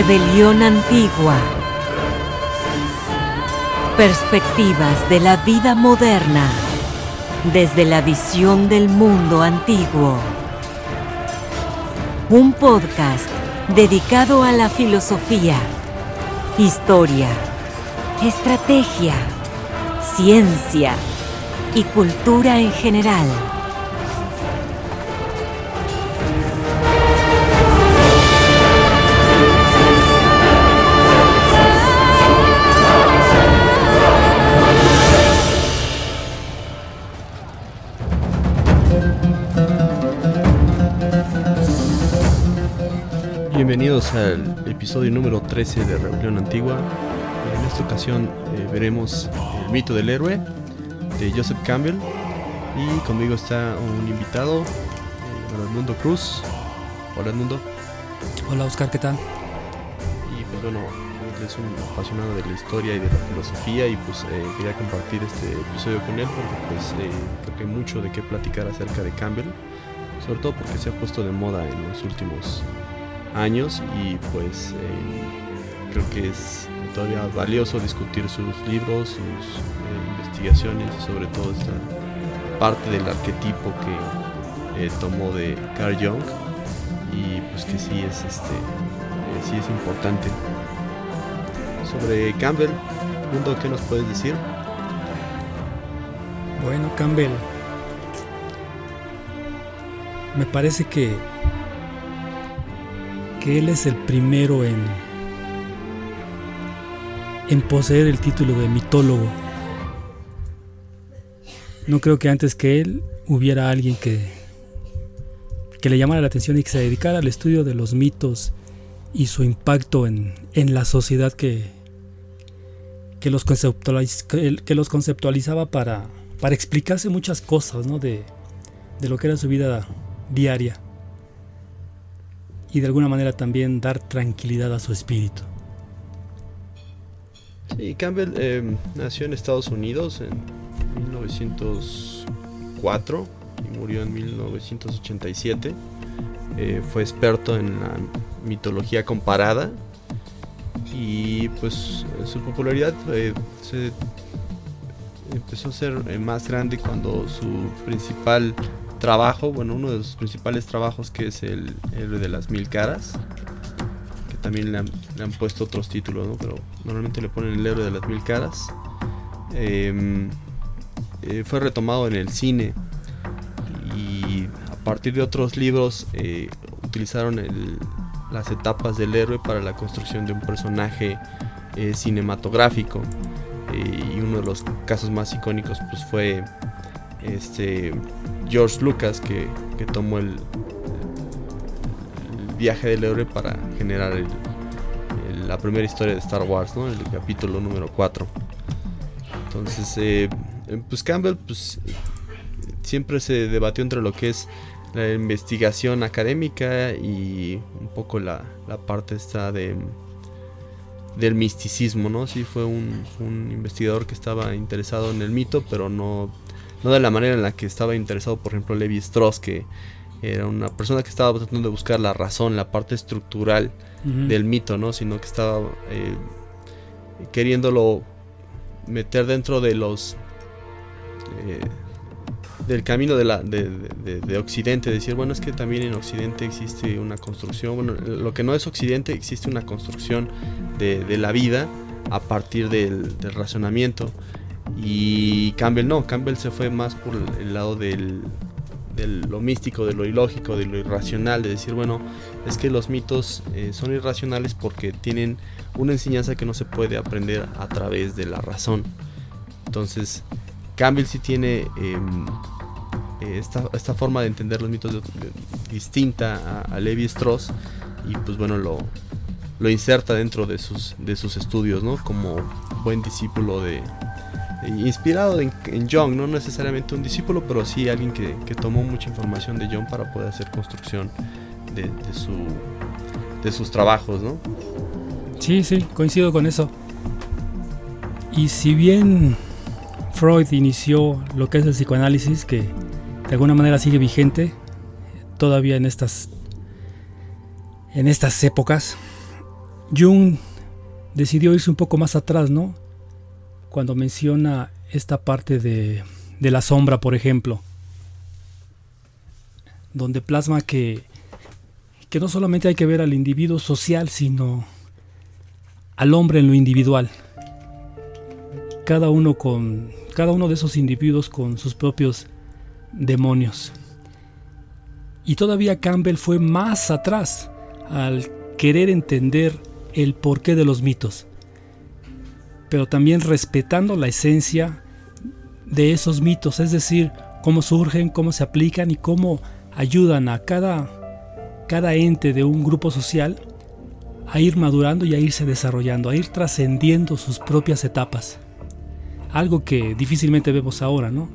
Rebelión antigua. Perspectivas de la vida moderna desde la visión del mundo antiguo. Un podcast dedicado a la filosofía, historia, estrategia, ciencia y cultura en general. Bienvenidos al episodio número 13 de Rebelión Antigua. En esta ocasión eh, veremos el mito del héroe de Joseph Campbell y conmigo está un invitado, eh, Edmundo Cruz. Hola Edmundo. Hola Oscar, ¿qué tal? Y pues bueno, es un apasionado de la historia y de la filosofía y pues eh, quería compartir este episodio con él porque pues eh, creo que hay mucho de qué platicar acerca de Campbell, sobre todo porque se ha puesto de moda en los últimos años y pues eh, creo que es todavía valioso discutir sus libros, sus eh, investigaciones y sobre todo esta parte del arquetipo que eh, tomó de Carl Jung y pues que sí es este sí es importante sobre Campbell mundo qué nos puedes decir Bueno, Campbell. Me parece que él es el primero en en poseer el título de mitólogo. No creo que antes que él hubiera alguien que que le llamara la atención y que se dedicara al estudio de los mitos y su impacto en, en la sociedad que, que, los conceptualiz- que los conceptualizaba para, para explicarse muchas cosas ¿no? de, de lo que era su vida diaria y de alguna manera también dar tranquilidad a su espíritu. Sí, Campbell eh, nació en Estados Unidos en 1904 y murió en 1987. Eh, fue experto en la mitología comparada y pues su popularidad eh, se empezó a ser más grande cuando su principal trabajo, bueno, uno de sus principales trabajos que es el héroe de las mil caras, que también le han, le han puesto otros títulos, ¿no? Pero normalmente le ponen el héroe de las mil caras. Em, eh, fue retomado en el cine y a partir de otros libros eh, utilizaron las etapas del héroe para la construcción de un personaje eh, cinematográfico. Y uno de los casos más icónicos pues fue este George Lucas que, que tomó el, viaje del héroe para generar la primera historia de Star Wars, ¿no? El capítulo número 4. Entonces, eh, pues Campbell, pues siempre se debatió entre lo que es la investigación académica y un poco la, la parte esta de del misticismo, ¿no? Sí fue un, un investigador que estaba interesado en el mito, pero no, no de la manera en la que estaba interesado, por ejemplo, Levi Strauss, que era una persona que estaba tratando de buscar la razón, la parte estructural del mito, ¿no? Sino que estaba eh, queriéndolo meter dentro de los eh, del camino de la de, de- de- de Occidente, decir bueno es que también en Occidente existe una construcción, bueno lo que no es Occidente existe una construcción de, de la vida a partir del, del razonamiento y Campbell no, Campbell se fue más por el lado del de lo místico, de lo ilógico, de lo irracional, de decir, bueno, es que los mitos eh, son irracionales porque tienen una enseñanza que no se puede aprender a través de la razón. Entonces, Campbell sí tiene em, eh, esta, esta forma de entender los mitos distinta a, a Levi Strauss y pues bueno, lo, lo inserta dentro de sus, de sus estudios, ¿no? Como buen discípulo de... de- Inspirado en, en Jung, no necesariamente un discípulo, pero sí alguien que, que tomó mucha información de Jung para poder hacer construcción de, de su, de sus trabajos, ¿no? Sí, sí, coincido con eso. Y si bien Freud inició lo que es el psicoanálisis, que de alguna manera sigue vigente todavía en estas en estas épocas, Jung decidió irse un poco más atrás, ¿no? Cuando menciona esta parte de, de la sombra, por ejemplo, donde plasma que, que no solamente hay que ver al individuo social, sino al hombre en lo individual. Cada uno con cada uno de esos individuos con sus propios demonios. Y todavía Campbell fue más atrás al querer entender el porqué de los mitos, pero también respetando la esencia de esos mitos, es decir, cómo surgen, cómo se aplican y cómo ayudan a cada, cada ente de un grupo social a ir madurando y a irse desarrollando, a ir trascendiendo sus propias etapas. Algo que difícilmente vemos ahora, ¿no?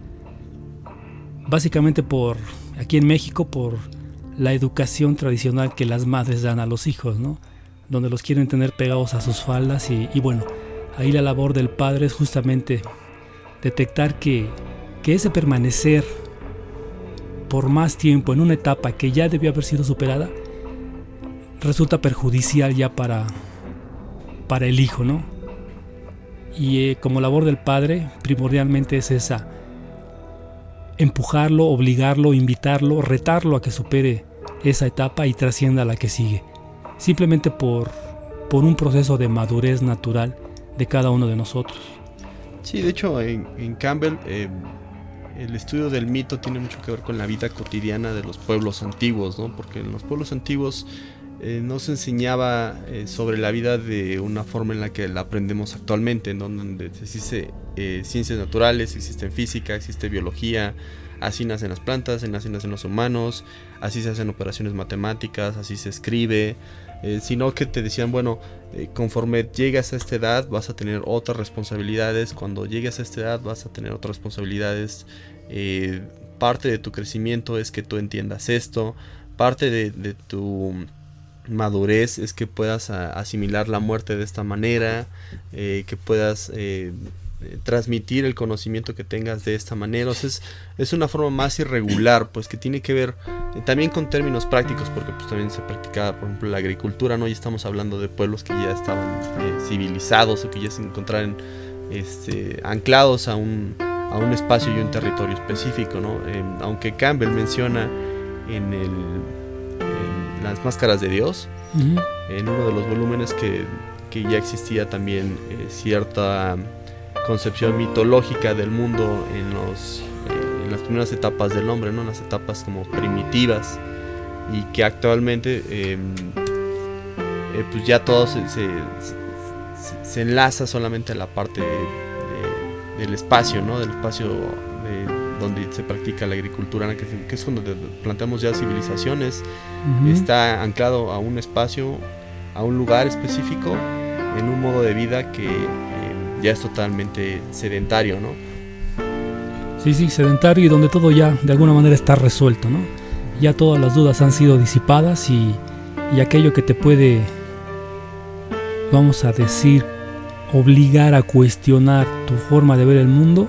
Básicamente por, aquí en México, por la educación tradicional que las madres dan a los hijos, ¿no? Donde los quieren tener pegados a sus faldas y, bueno, ahí la labor del padre es justamente detectar que, que ese permanecer por más tiempo en una etapa que ya debió haber sido superada, resulta perjudicial ya para, para el hijo, ¿no? Y eh, como labor del padre, primordialmente es esa, empujarlo, obligarlo, invitarlo, retarlo a que supere esa etapa y trascienda a la que sigue. Simplemente por, por un proceso de madurez natural de cada uno de nosotros. Sí, de hecho en, Campbell eh, el estudio del mito tiene mucho que ver con la vida cotidiana de los pueblos antiguos, ¿no? Porque en los pueblos antiguos eh, no se enseñaba eh, sobre la vida de una forma en la que la aprendemos actualmente, en donde existe eh, ciencias naturales, existe física, existe biología, así nacen las plantas, así nacen los humanos, así se hacen operaciones matemáticas, así se escribe, sino que te decían, bueno, conforme llegas a esta edad vas a tener otras responsabilidades, cuando llegues a esta edad vas a tener otras responsabilidades, parte de tu crecimiento es que tú entiendas esto, parte de tu madurez es que puedas asimilar la muerte de esta manera, eh, que puedas eh, eh, transmitir el conocimiento que tengas de esta manera. O sea, es, es, una forma más irregular, pues que tiene que ver también con términos prácticos, porque pues también se practicaba, por ejemplo, la agricultura, ¿no? Y estamos hablando de pueblos que ya estaban civilizados o que ya se encontraban este, anclados a un, a un espacio y un territorio específico, ¿no? aunque Campbell menciona en el las máscaras de Dios, en uno de los volúmenes que, ya existía también eh, cierta concepción mitológica del mundo en, los, eh, en las primeras etapas del hombre, ¿no? en las etapas como primitivas, y que actualmente em, eh, pues ya todo se, se, enlaza solamente a la parte del espacio, ¿no? del espacio donde se practica la agricultura, que, es donde planteamos ya civilizaciones, está anclado a un espacio, a un lugar específico, en un modo de vida que ya es totalmente sedentario, ¿no? Sí, sí, sedentario y donde todo ya de alguna manera está resuelto, ¿no? Ya todas las dudas han sido disipadas y, y aquello que te puede, vamos a decir, obligar a cuestionar tu forma de ver el mundo,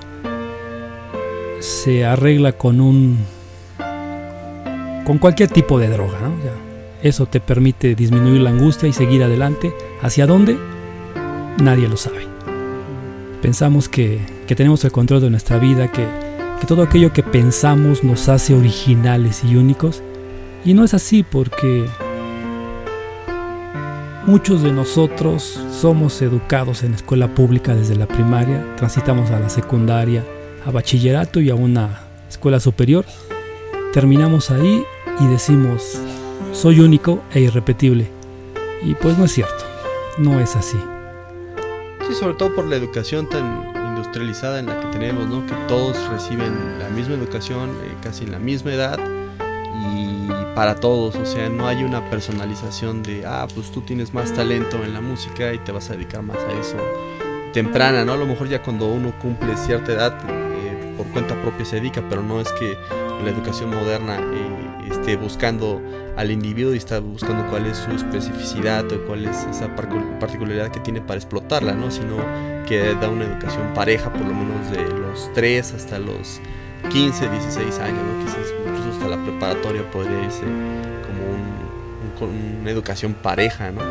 se arregla con un con cualquier tipo de droga, eso te permite disminuir la angustia y seguir adelante. ¿Hacia dónde? Nadie lo sabe. Pensamos que, tenemos el control de nuestra vida, que, que todo aquello que pensamos nos hace originales y únicos. Y no es así porque muchos de nosotros somos educados en escuela pública desde la primaria, transitamos a la secundaria, a bachillerato y a una escuela superior. Terminamos ahí y decimos, soy único e irrepetible. Y pues no es cierto, no es así. Sí, sobre todo por la educación tan industrializada en la que tenemos, ¿no? Que todos reciben la misma educación, eh, casi en la misma edad y para todos, o sea, no hay una personalización de, ah, pues tú tienes más talento en la música y te vas a dedicar más a eso temprana, ¿no? A lo mejor ya cuando uno cumple cierta edad, por cuenta propia se dedica, pero no es que la educación moderna eh, esté buscando al individuo y está buscando cuál es su especificidad o cuál es esa particularidad que tiene para explotarla, ¿no? sino que da una educación pareja por lo menos de los 3 hasta los 15, 16 años, ¿no? quizás incluso hasta la preparatoria podría irse como un, una educación pareja. ¿no?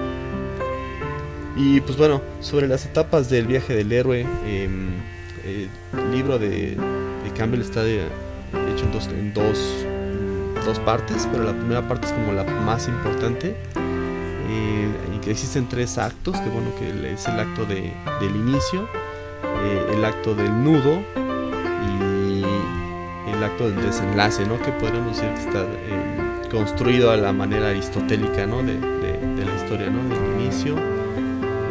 Y pues bueno, sobre las etapas del viaje del héroe, em, el libro de, Campbell está hecho en, dos, en dos, dos, partes, pero la primera parte es como la más importante. Eh, y que existen tres actos, que bueno, que es el acto de, del inicio, eh, el acto del nudo y el acto del desenlace, ¿no? Que podríamos decir que está em, construido a la manera aristotélica, ¿no? De, de, la historia, ¿no? Del inicio,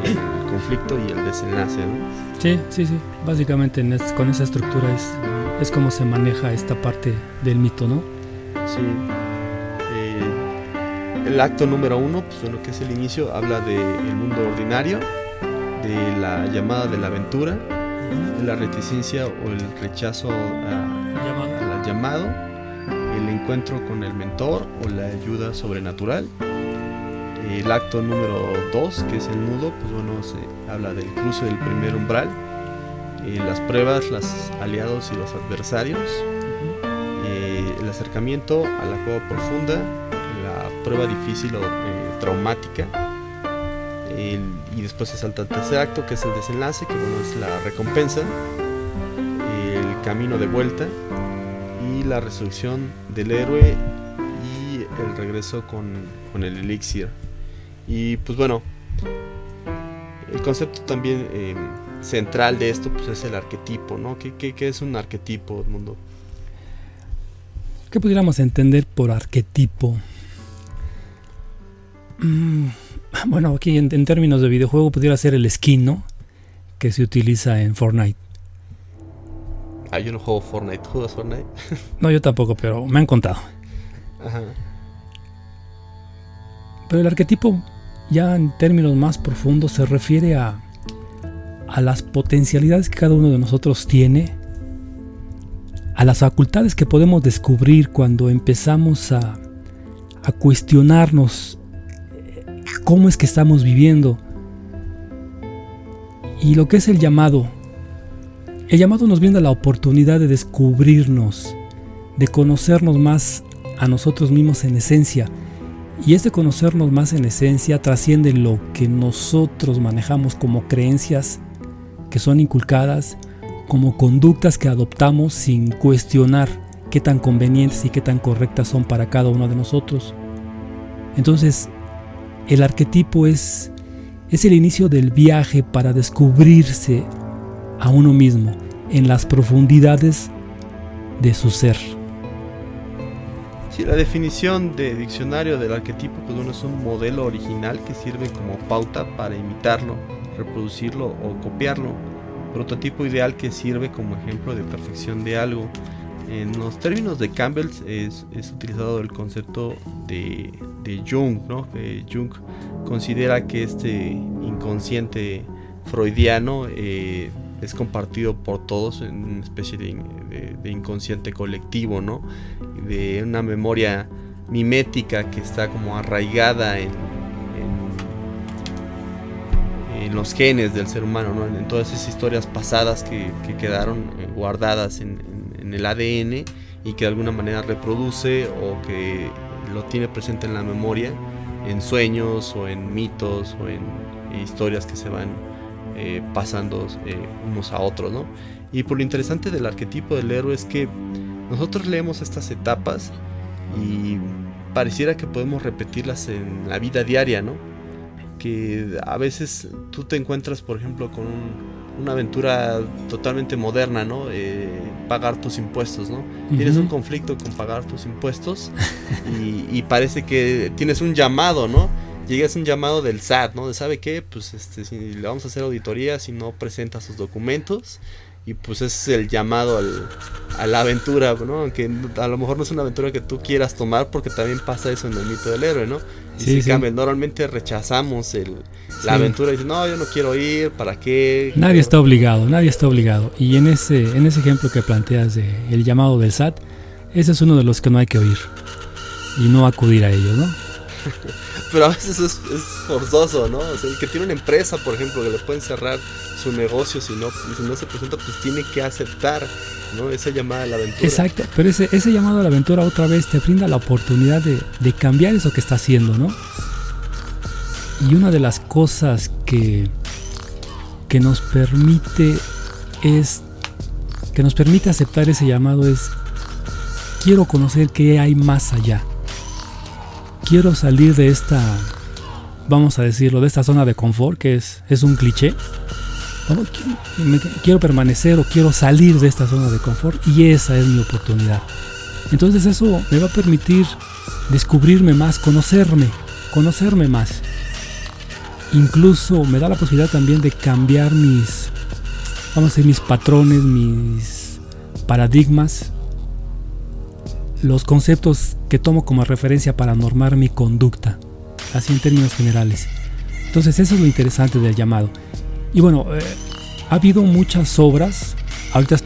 el conflicto y el desenlace, ¿no? Sí, sí, sí. Básicamente con esa estructura es, es como se maneja esta parte del mito, ¿no? Sí. Eh, el acto número uno, pues bueno, que es el inicio, habla del mundo ordinario, de la llamada de la aventura, de la reticencia o el rechazo al llamado, el encuentro con el mentor o la ayuda sobrenatural. El acto número 2, que es el nudo, pues bueno, se habla del cruce del primer umbral, eh, las pruebas, los aliados y los adversarios, acercamiento a la cueva profunda, la prueba difícil o eh, traumática, y después se salta el tercer acto, que es el desenlace, que bueno, es la recompensa, el camino de vuelta y la resurrección del héroe y el regreso con, con el elixir. Y pues bueno, el concepto también em, central de esto pues es el arquetipo, ¿no? ¿Qué, qué, es un arquetipo, mundo? ¿Qué pudiéramos entender por arquetipo? Mm, bueno, aquí en, términos de videojuego pudiera ser el skin, ¿no? Que se utiliza en Fortnite. Ah, yo no juego Fortnite. ¿Juegas Fortnite? no, yo tampoco, pero me han contado. Ajá. Pero el arquetipo ya en términos más profundos se refiere a, a las potencialidades que cada uno de nosotros tiene, a las facultades que podemos descubrir cuando empezamos a, a cuestionarnos cómo es que estamos viviendo y lo que es el llamado. El llamado nos brinda la oportunidad de descubrirnos, de conocernos más a nosotros mismos en esencia, y este conocernos más en esencia trasciende lo que nosotros manejamos como creencias que son inculcadas, como conductas que adoptamos sin cuestionar qué tan convenientes y qué tan correctas son para cada uno de nosotros. Entonces, el arquetipo es, es el inicio del viaje para descubrirse a uno mismo en las profundidades de su ser. Sí, la definición de diccionario del arquetipo pues bueno, es un modelo original que sirve como pauta para imitarlo, reproducirlo o copiarlo. Prototipo ideal que sirve como ejemplo de perfección de algo. En los términos de Campbell es, utilizado el concepto de, Jung, ¿no? Jung considera que este inconsciente freudiano eh, es compartido por todos en una especie de, inconsciente colectivo, ¿no? De una memoria mimética que está como arraigada en, en, los genes del ser humano, ¿no? En, todas esas historias pasadas que, quedaron eh, guardadas en, el ADN y que de alguna manera reproduce o que lo tiene presente en la memoria en sueños o en mitos o en historias que se van eh, pasando eh, unos a otros, ¿no? Y por lo interesante del arquetipo del héroe es que nosotros leemos estas etapas y pareciera que podemos repetirlas en la vida diaria, ¿no? Que a veces tú te encuentras, por ejemplo, con una aventura totalmente moderna, ¿no? Eh, pagar tus impuestos, ¿no? Tienes un conflicto con pagar tus impuestos y, y, parece que tienes un llamado, ¿no? llegas un llamado del SAT, ¿no? De sabe qué, pues este, si le vamos a hacer auditoría si no presenta sus documentos. Y pues ese es el llamado al, a la aventura, ¿no? Aunque a lo mejor no es una aventura que tú quieras tomar porque también pasa eso en el mito del héroe, ¿no? Y sí, Normalmente rechazamos el, la aventura y dices, no, yo no quiero ir, ¿para qué? Nadie está obligado, nadie está obligado. Y en ese, en ese ejemplo que planteas de el llamado del SAT, ese es uno de los que no hay que oír y no acudir a ellos, ¿no? pero a veces es, forzoso, ¿no? O sea, el que tiene una empresa, por ejemplo, que le pueden cerrar su negocio si no, si no se presenta, pues tiene que aceptar, ¿no? Esa llamada a la aventura. Exacto, pero ese, ese llamado a la aventura otra vez te brinda la oportunidad de, cambiar eso que está haciendo, ¿no? Y una de las cosas que, que nos permite es que nos permite aceptar ese llamado es quiero conocer qué hay más allá. Quiero salir de esta, vamos a decirlo, de esta zona de confort, que es, es un cliché. Quiero permanecer o quiero salir de esta zona de confort y esa es mi oportunidad. Entonces eso me va a permitir descubrirme más, conocerme, conocerme más. Incluso me da la posibilidad también de cambiar mis, vamos a decir, mis patrones, mis paradigmas, los conceptos que tomo como referencia para normar mi conducta, así en términos generales. Entonces eso es lo interesante del llamado. Y bueno, eh, ha habido muchas obras, ahorita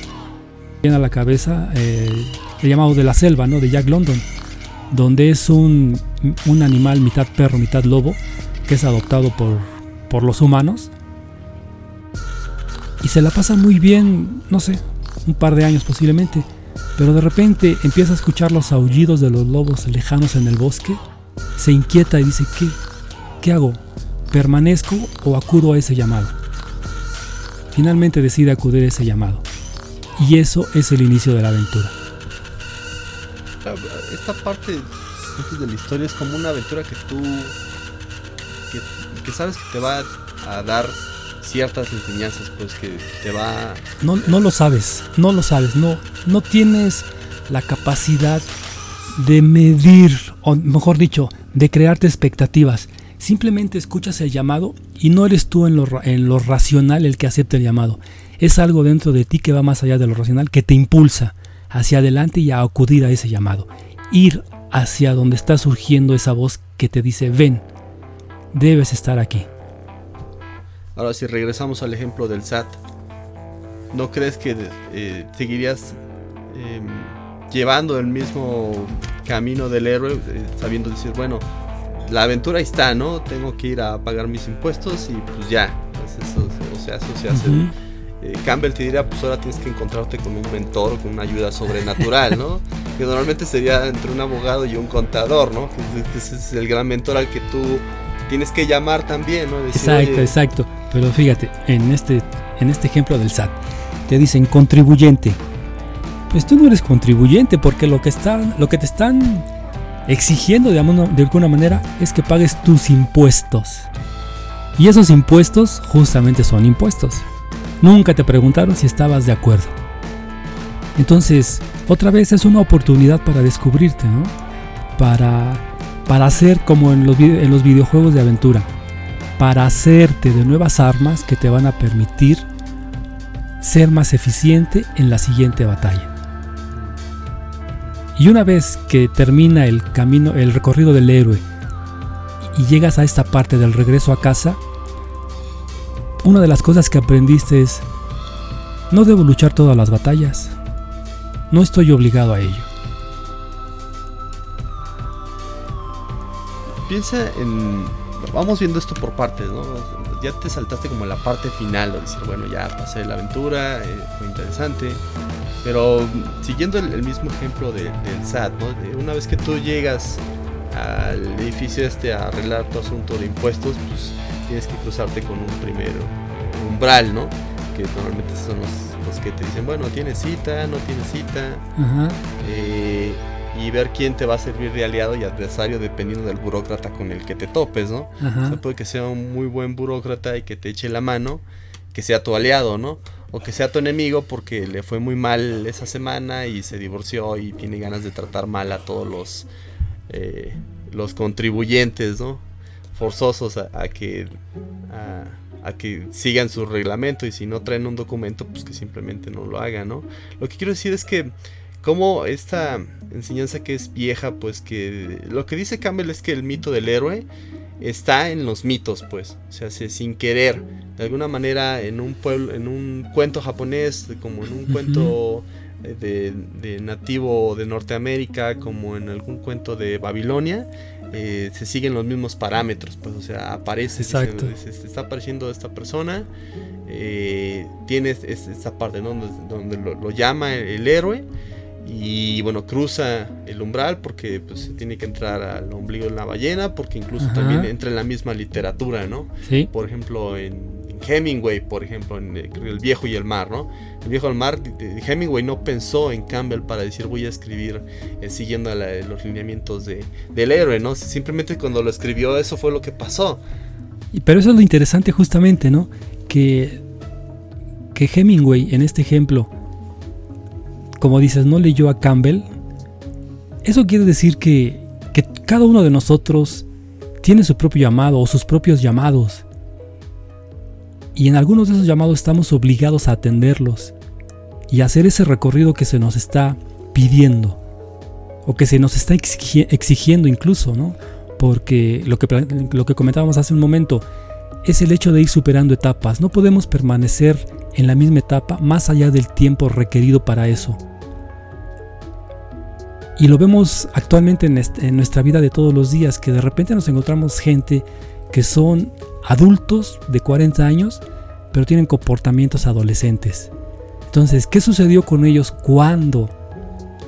viene a la cabeza eh, el llamado de la selva, ¿no? De Jack London, donde es un, un animal mitad perro, mitad lobo, que es adoptado por, por los humanos. Y se la pasa muy bien, no sé, un par de años posiblemente. Pero de repente empieza a escuchar los aullidos de los lobos lejanos en el bosque. Se inquieta y dice, ¿qué? ¿Qué hago? ¿Permanezco o acudo a ese llamado? Finalmente decide acudir a ese llamado. Y eso es el inicio de la aventura. Esta parte de la historia es como una aventura que tú que, sabes que te va a dar ciertas enseñanzas, pues que te va... No, no lo sabes, no lo sabes, no, no tienes la capacidad de medir, o mejor dicho, de crearte expectativas. Simplemente escuchas el llamado y no eres tú en lo, en lo racional el que acepta el llamado. Es algo dentro de ti que va más allá de lo racional, que te impulsa hacia adelante y a acudir a ese llamado. Ir hacia donde está surgiendo esa voz que te dice, ven, debes estar aquí. Ahora si regresamos al ejemplo del SAT, ¿no crees que eh, seguirías em, llevando el mismo camino del héroe, eh, sabiendo decir, bueno, la aventura está, ¿no? Tengo que ir a pagar mis impuestos y pues ya, pues eso, o sea, eso se hace. Eh, Campbell te diría, pues ahora tienes que encontrarte con un mentor, con una ayuda sobrenatural, ¿no? que normalmente sería entre un abogado y un contador, ¿no? Que ese es el gran mentor al que tú tienes que llamar también, ¿no? exacto, exacto. Pero fíjate, en este, en este ejemplo del SAT, te dicen contribuyente. Pues tú no eres contribuyente porque lo que, están, lo que te están exigiendo de, de alguna manera es que pagues tus impuestos. Y esos impuestos justamente son impuestos. Nunca te preguntaron si estabas de acuerdo. Entonces, otra vez es una oportunidad para descubrirte, ¿no? Para para hacer como en los, en los videojuegos de aventura, para hacerte de nuevas armas que te van a permitir ser más eficiente en la siguiente batalla. Y una vez que termina el camino, el recorrido del héroe y llegas a esta parte del regreso a casa, una de las cosas que aprendiste es, no debo luchar todas las batallas, no estoy obligado a ello. piensa en. Vamos viendo esto por partes, ¿no? Ya te saltaste como la parte final, de decir, bueno, ya pasé la aventura, eh, fue interesante. Pero siguiendo el, mismo ejemplo del SAT, ¿no? una vez que tú llegas al edificio este a arreglar tu asunto de impuestos, pues tienes que cruzarte con un primer umbral, ¿no? Que normalmente son los, los que te dicen, bueno, tienes cita, no tienes cita. Ajá. Eh, y ver quién te va a servir de aliado y adversario dependiendo del burócrata con el que te topes, ¿no? O sea, puede que sea un muy buen burócrata y que te eche la mano, que sea tu aliado, ¿no? O que sea tu enemigo porque le fue muy mal esa semana y se divorció y tiene ganas de tratar mal a todos los, eh, los contribuyentes, ¿no? Forzosos a, que... A, a que sigan su reglamento y si no traen un documento, pues que simplemente no lo hagan, ¿no? Lo que quiero decir es que como esta enseñanza que es vieja, pues que lo que dice Campbell es que el mito del héroe está en los mitos, pues, o sea, sin querer, de alguna manera en un pueblo, en un cuento japonés, como en un cuento de, nativo de Norteamérica, como en algún cuento de Babilonia, eh, se siguen los mismos parámetros, pues, o sea, aparece, se, está apareciendo esta persona, eh, tiene esta parte donde, lo, llama el héroe y bueno, cruza el umbral porque pues se tiene que entrar al ombligo de la ballena, porque incluso también entra en la misma literatura, ¿no? Sí. Por ejemplo, en, Hemingway, por ejemplo, en eh, El viejo y el mar, ¿no? El viejo y el mar, Hemingway no pensó en Campbell para decir voy a escribir eh, siguiendo los lineamientos de, del héroe, ¿no? Simplemente cuando lo escribió eso fue lo que pasó. Y, pero eso es lo interesante justamente, ¿no? Que, que Hemingway en este ejemplo como dices, no leyó a Campbell, eso quiere decir que, que cada uno de nosotros tiene su propio llamado o sus propios llamados. Y en algunos de esos llamados estamos obligados a atenderlos y hacer ese recorrido que se nos está pidiendo o que se nos está exigiendo incluso, ¿no? Porque lo que, lo que comentábamos hace un momento es el hecho de ir superando etapas. No podemos permanecer en la misma etapa más allá del tiempo requerido para eso. Y lo vemos actualmente en, nuestra vida de todos los días, que de repente nos encontramos gente que son adultos de 40 años, pero tienen comportamientos adolescentes. Entonces, ¿qué sucedió con ellos cuando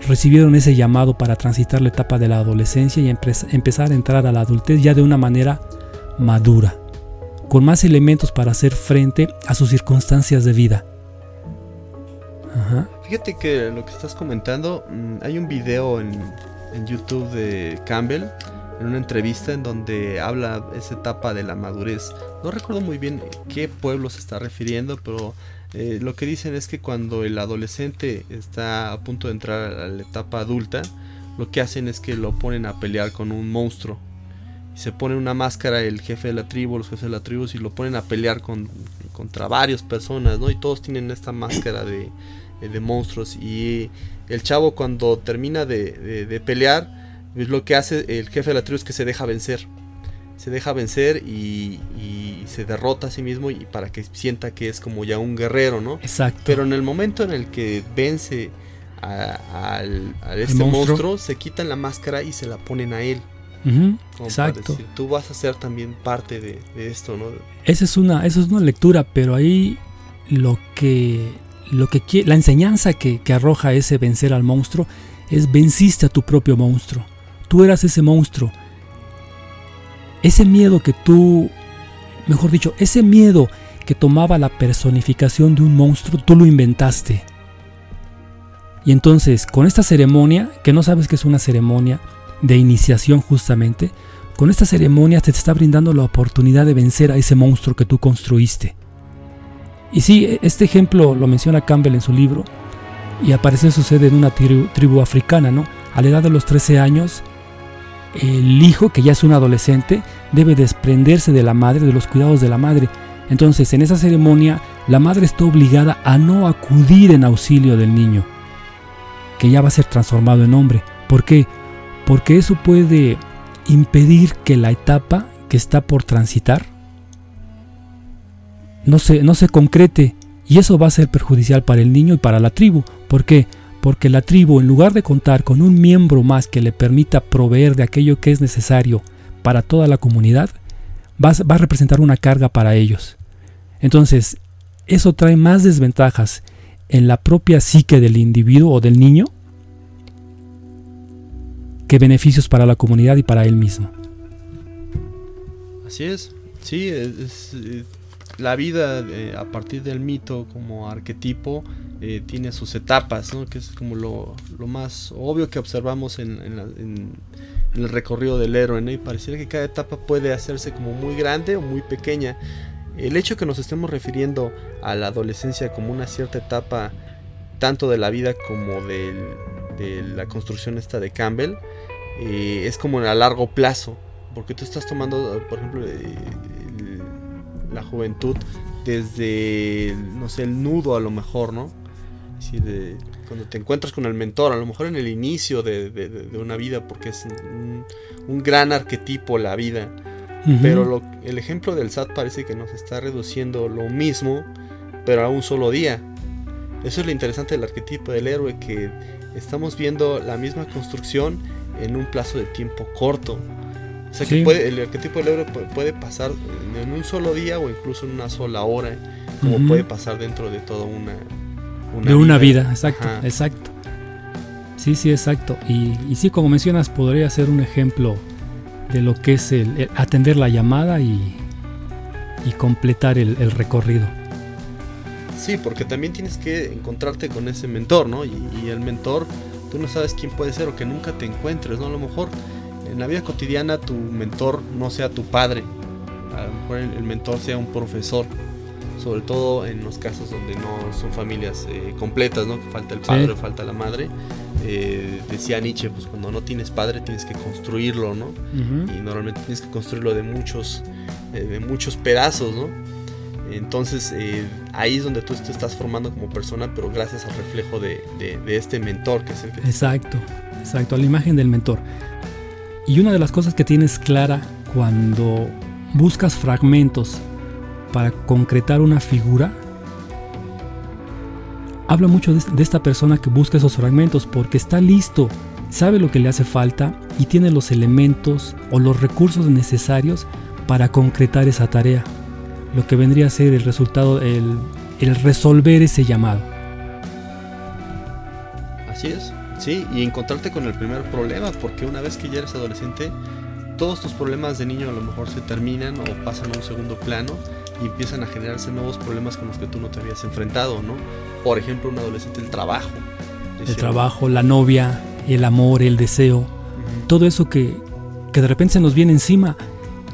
recibieron ese llamado para transitar la etapa de la adolescencia y empezar a entrar a la adultez ya de una manera madura? Con más elementos para hacer frente a sus circunstancias de vida. Fíjate que lo que estás comentando, mm, hay un video en, YouTube de Campbell, en una entrevista en donde habla esa etapa de la madurez. No recuerdo muy bien qué pueblo se está refiriendo, pero eh, lo que dicen es que cuando el adolescente está a punto de entrar a la etapa adulta, lo que hacen es que lo ponen a pelear con un monstruo se pone una máscara el jefe de la tribu, los jefes de la tribu, y lo ponen a pelear con, contra varias personas, ¿no? Y todos tienen esta máscara de, de monstruos. Y el chavo cuando termina de, de, pelear, pues lo que hace el jefe de la tribu es que se deja vencer. Se deja vencer y, y, se derrota a sí mismo y para que sienta que es como ya un guerrero, ¿no? Exacto. Pero en el momento en el que vence a, este monstruo, se quitan la máscara y se la ponen a él exacto. tú vas a ser también parte de, esto, ¿no? Esa es una, es una lectura, pero ahí lo que, lo que la enseñanza que, que arroja ese vencer al monstruo es venciste a tu propio monstruo. Tú eras ese monstruo. Ese miedo que tú, mejor dicho, ese miedo que tomaba la personificación de un monstruo, tú lo inventaste. Y entonces, con esta ceremonia, que no sabes que es una ceremonia, de iniciación justamente, con esta ceremonia te está brindando la oportunidad de vencer a ese monstruo que tú construiste. Y sí, este ejemplo lo menciona Campbell en su libro, y aparece sucede en una tribu, africana, ¿no? A la edad de los 13 años, el hijo, que ya es un adolescente, debe desprenderse de la madre, de los cuidados de la madre. Entonces, en esa ceremonia, la madre está obligada a no acudir en auxilio del niño, que ya va a ser transformado en hombre. ¿Por qué? Porque eso puede impedir que la etapa que está por transitar no se, no se concrete y eso va a ser perjudicial para el niño y para la tribu. ¿Por qué? Porque la tribu, en lugar de contar con un miembro más que le permita proveer de aquello que es necesario para toda la comunidad, va, va a representar una carga para ellos. Entonces, eso trae más desventajas en la propia psique del individuo o del niño que beneficios para la comunidad y para él mismo. Así es, sí, eh, la vida eh, a partir del mito como arquetipo eh, tiene sus etapas, ¿no? que es como lo, más obvio que observamos en, el recorrido del héroe, y pareciera que cada etapa puede hacerse como muy grande o muy pequeña. El hecho que nos estemos refiriendo a la adolescencia como una cierta etapa tanto de la vida como de la construcción esta de Campbell, eh, es como a largo plazo, porque tú estás tomando, por ejemplo, eh, la juventud desde, no sé, el nudo a lo mejor, ¿no? cuando te encuentras con el mentor, a lo mejor en el inicio de, una vida, porque es un, gran arquetipo la vida. Pero el ejemplo del SAT parece que nos está reduciendo lo mismo, pero a un solo día. Eso es lo interesante del arquetipo del héroe, que estamos viendo la misma construcción en un plazo de tiempo corto. O sea que puede, el arquetipo del héroe puede pasar en un solo día o incluso en una sola hora, como puede pasar dentro de toda una, una de una vida, exacto, exacto. Sí, sí, exacto. Y, y sí, como mencionas, podría ser un ejemplo de lo que es el, atender la llamada y, y completar el, el, recorrido. Sí, porque también tienes que encontrarte con ese mentor, ¿no? Y, y, el mentor, tú no sabes quién puede ser o que nunca te encuentres, ¿no? A lo mejor en la vida cotidiana tu mentor no sea tu padre, a lo mejor el, mentor sea un profesor, sobre todo en los casos donde no son familias eh, completas, ¿no? Que falta el padre, sí. falta la madre. Eh, decía Nietzsche, pues cuando no tienes padre tienes que construirlo, ¿no? Uh -huh. Y normalmente tienes que construirlo de muchos, eh, de muchos pedazos, ¿no? Entonces eh, ahí es donde tú te estás formando como persona, pero gracias al reflejo de, este mentor que es el que... Exacto, exacto, a la imagen del mentor. Y una de las cosas que tienes clara cuando buscas fragmentos para concretar una figura, habla mucho de, de, esta persona que busca esos fragmentos porque está listo, sabe lo que le hace falta y tiene los elementos o los recursos necesarios para concretar esa tarea, lo que vendría a ser el resultado, el, el resolver ese llamado. Así es, sí, y encontrarte con el primer problema, porque una vez que ya eres adolescente, todos tus problemas de niño a lo mejor se terminan o pasan a un segundo plano y empiezan a generarse nuevos problemas con los que tú no te habías enfrentado, ¿no? Por ejemplo, un adolescente, el trabajo. El trabajo, la novia, el amor, el deseo, uh -huh. todo eso que, que de repente se nos viene encima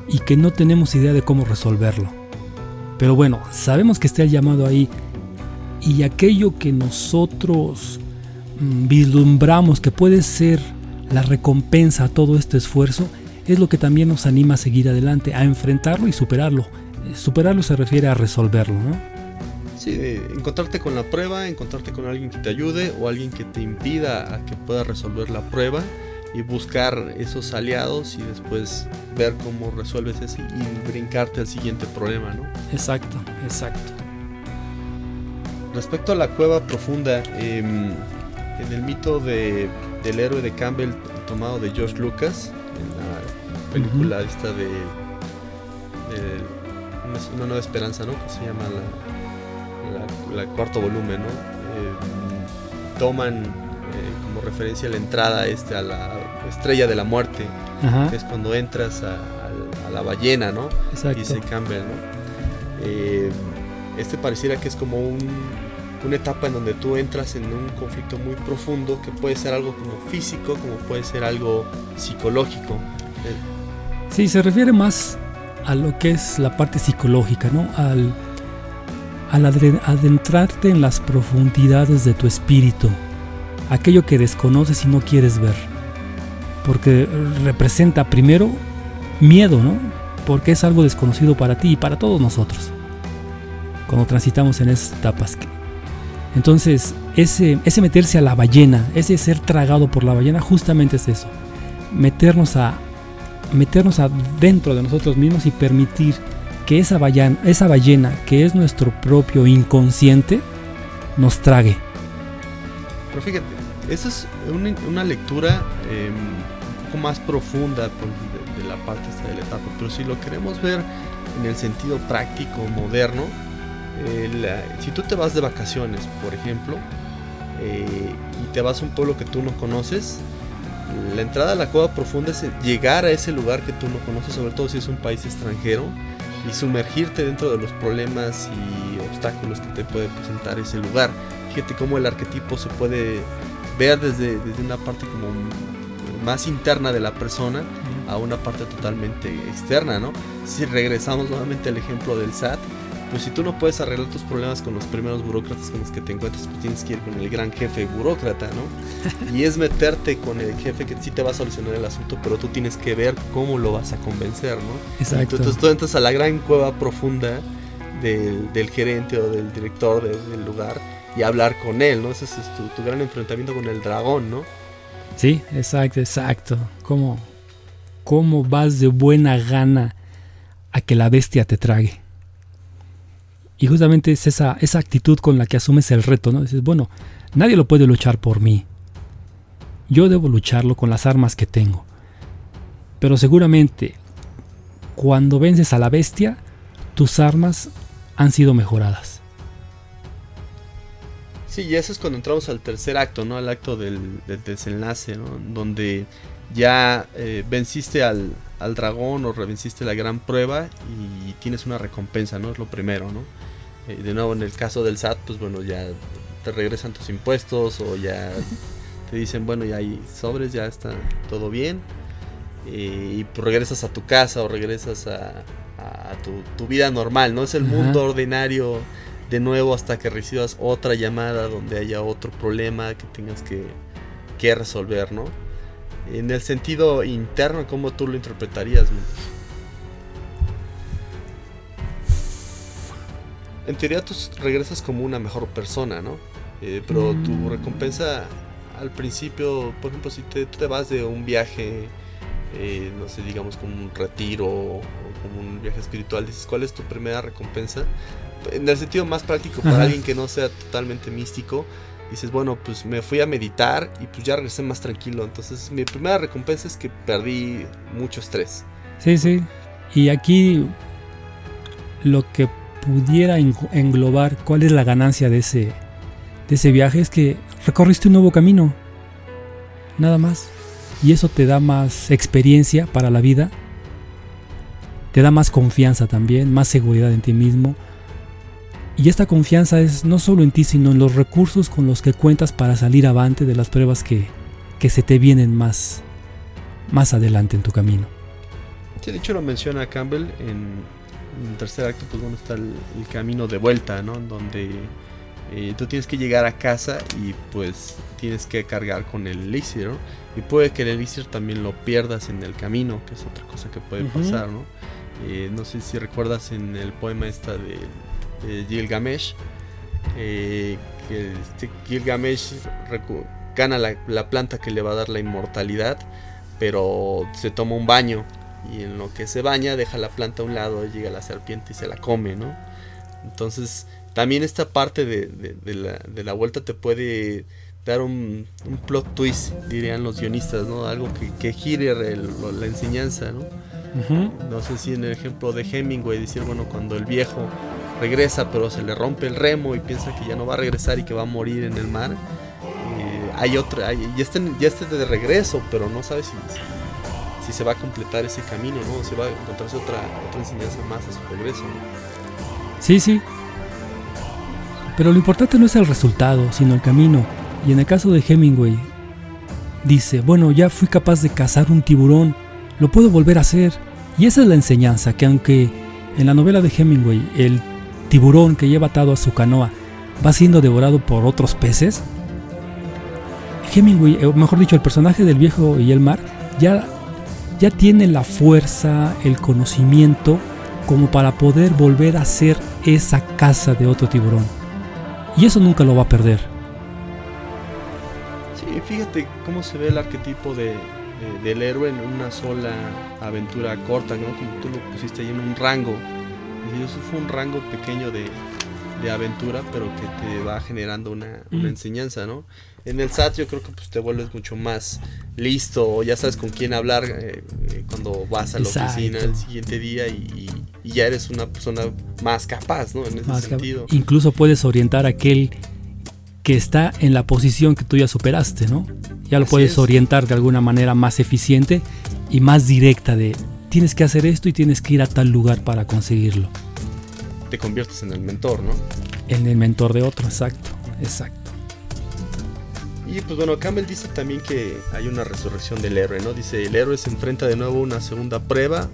y que no tenemos idea de cómo resolverlo. Pero bueno, sabemos que está el llamado ahí y aquello que nosotros mmm, vislumbramos que puede ser la recompensa a todo este esfuerzo es lo que también nos anima a seguir adelante, a enfrentarlo y superarlo. Superarlo se refiere a resolverlo, ¿no? Sí, de encontrarte con la prueba, encontrarte con alguien que te ayude o alguien que te impida a que puedas resolver la prueba y buscar esos aliados y después ver cómo resuelves ese y brincarte al siguiente problema, ¿no? Exacto, exacto. Respecto a la cueva profunda, eh, en el mito de, del héroe de Campbell tomado de George Lucas, en la película uh -huh. esta de, de, una nueva esperanza, ¿no? Que se llama la, la, la cuarto volumen, ¿no? Eh, toman eh, como referencia la entrada este a la estrella de la muerte, Ajá. que es cuando entras a, a, a la ballena, ¿no? Exacto. Dice Campbell, ¿no? Eh, este pareciera que es como un, una etapa en donde tú entras en un conflicto muy profundo que puede ser algo como físico, como puede ser algo psicológico. Sí, se refiere más a lo que es la parte psicológica, ¿no? Al, al adentrarte en las profundidades de tu espíritu, aquello que desconoces y no quieres ver. Porque representa primero miedo, ¿no? Porque es algo desconocido para ti y para todos nosotros. Cuando transitamos en esas etapas. Entonces, ese, ese meterse a la ballena, ese ser tragado por la ballena, justamente es eso. Meternos a, meternos adentro de nosotros mismos y permitir que esa ballena, esa ballena que es nuestro propio inconsciente nos trague. Pero fíjate, esa es una, lectura un poco más profunda pues, de, de, la parte esta de la etapa, pero si lo queremos ver en el sentido práctico, moderno, eh, la, si tú te vas de vacaciones, por ejemplo, eh, y te vas a un pueblo que tú no conoces, la entrada a la cueva profunda es llegar a ese lugar que tú no conoces, sobre todo si es un país extranjero, y sumergirte dentro de los problemas y obstáculos que te puede presentar ese lugar. Fíjate cómo el arquetipo se puede ver desde, desde una parte como más interna de la persona a una parte totalmente externa, ¿no? Si regresamos nuevamente al ejemplo del SAT, pues si tú no puedes arreglar tus problemas con los primeros burócratas con los que te encuentras, pues tienes que ir con el gran jefe burócrata, ¿no? y es meterte con el jefe que sí te va a solucionar el asunto, pero tú tienes que ver cómo lo vas a convencer, ¿no? Exacto. Entonces tú entras a la gran cueva profunda del, del gerente o del director de, del lugar y hablar con él, ¿no? Ese es tu, tu, gran enfrentamiento con el dragón, ¿no? Sí, exacto, exacto. ¿Cómo, cómo vas de buena gana a que la bestia te trague? Y justamente es esa, esa actitud con la que asumes el reto, ¿no? Dices, bueno, nadie lo puede luchar por mí. Yo debo lucharlo con las armas que tengo. Pero seguramente, cuando vences a la bestia, tus armas han sido mejoradas. Sí, y eso es cuando entramos al tercer acto, ¿no? Al acto del, desenlace, ¿no? Donde ya eh, venciste al, dragón o revenciste la gran prueba y tienes una recompensa, ¿no? Es lo primero, ¿no? Eh, de nuevo, en el caso del SAT, pues bueno, ya te regresan tus impuestos o ya te dicen, bueno, ya hay sobres, ya está todo bien. Eh, y pues regresas a tu casa o regresas a, tu, vida normal, ¿no? Es el mundo ordinario de nuevo hasta que recibas otra llamada donde haya otro problema que tengas que, que resolver, ¿no? En el sentido interno, ¿cómo tú lo interpretarías? En teoría tú regresas como una mejor persona, ¿no? Eh, pero tu mm. recompensa al principio, por ejemplo, si te, tú te vas de un viaje, eh, no sé, digamos como un retiro o como un viaje espiritual, dices, ¿cuál es tu primera recompensa? En el sentido más práctico, para alguien que no sea totalmente místico, dices, bueno, pues me fui a meditar y pues ya regresé más tranquilo. Entonces mi primera recompensa es que perdí mucho estrés. Sí, sí. Y aquí lo que pudiera englobar cuál es la ganancia de ese, de ese viaje es que recorriste un nuevo camino. Nada más. Y eso te da más experiencia para la vida. Te da más confianza también, más seguridad en ti mismo. Y esta confianza es no solo en ti, sino en los recursos con los que cuentas para salir avante de las pruebas que, que se te vienen más, más adelante en tu camino. Sí, de hecho lo menciona Campbell en, el tercer acto, pues bueno, está el, camino de vuelta, ¿no? Donde eh, tú tienes que llegar a casa y pues tienes que cargar con el elixir, ¿no? Y puede que el elixir también lo pierdas en el camino, que es otra cosa que puede pasar, ¿no? Eh, no sé si recuerdas en el poema esta de Gilgamesh. Eh, que este Gilgamesh gana la, planta que le va a dar la inmortalidad, pero se toma un baño y en lo que se baña deja la planta a un lado, llega la serpiente y se la come, ¿no? Entonces también esta parte de, la, vuelta te puede dar un, plot twist, dirían los guionistas, ¿no? Algo que, gire la enseñanza, ¿no? No sé si en el ejemplo de Hemingway decir, bueno, cuando el viejo regresa, pero se le rompe el remo y piensa que ya no va a regresar y que va a morir en el mar. Eh, hay otra, ya, está, ya está de regreso, pero no sabe si, si, se va a completar ese camino, ¿no? Si va a encontrarse otra, otra enseñanza más a su regreso. Sí, sí. Pero lo importante no es el resultado, sino el camino. Y en el caso de Hemingway, dice, bueno, ya fui capaz de cazar un tiburón, lo puedo volver a hacer. Y esa es la enseñanza, que aunque en la novela de Hemingway el tiburón que lleva atado a su canoa va siendo devorado por otros peces, Hemingway, o mejor dicho, el personaje del viejo y el mar, ya, ya tiene la fuerza, el conocimiento como para poder volver a ser esa casa de otro tiburón. Y eso nunca lo va a perder. Sí, fíjate cómo se ve el arquetipo de, del héroe en una sola aventura corta, ¿no? Como tú lo pusiste ahí en un rango eso fue un rango pequeño de, aventura, pero que te va generando una, enseñanza, ¿no? En el SAT yo creo que pues, te vuelves mucho más listo, ya sabes con quién hablar eh, eh, cuando vas a la oficina el siguiente día y, ya eres una persona más capaz, ¿no? En ese sentido. Incluso puedes orientar a aquel que está en la posición que tú ya superaste, ¿no? Ya lo puedes orientar de alguna manera más eficiente y más directa de tienes que hacer esto y tienes que ir a tal lugar para conseguirlo. Te conviertes en el mentor, ¿no? En el mentor de otro, exacto, exacto. Y pues bueno, Campbell dice también que hay una resurrección del héroe, ¿no? Dice, el héroe se enfrenta de nuevo a una segunda prueba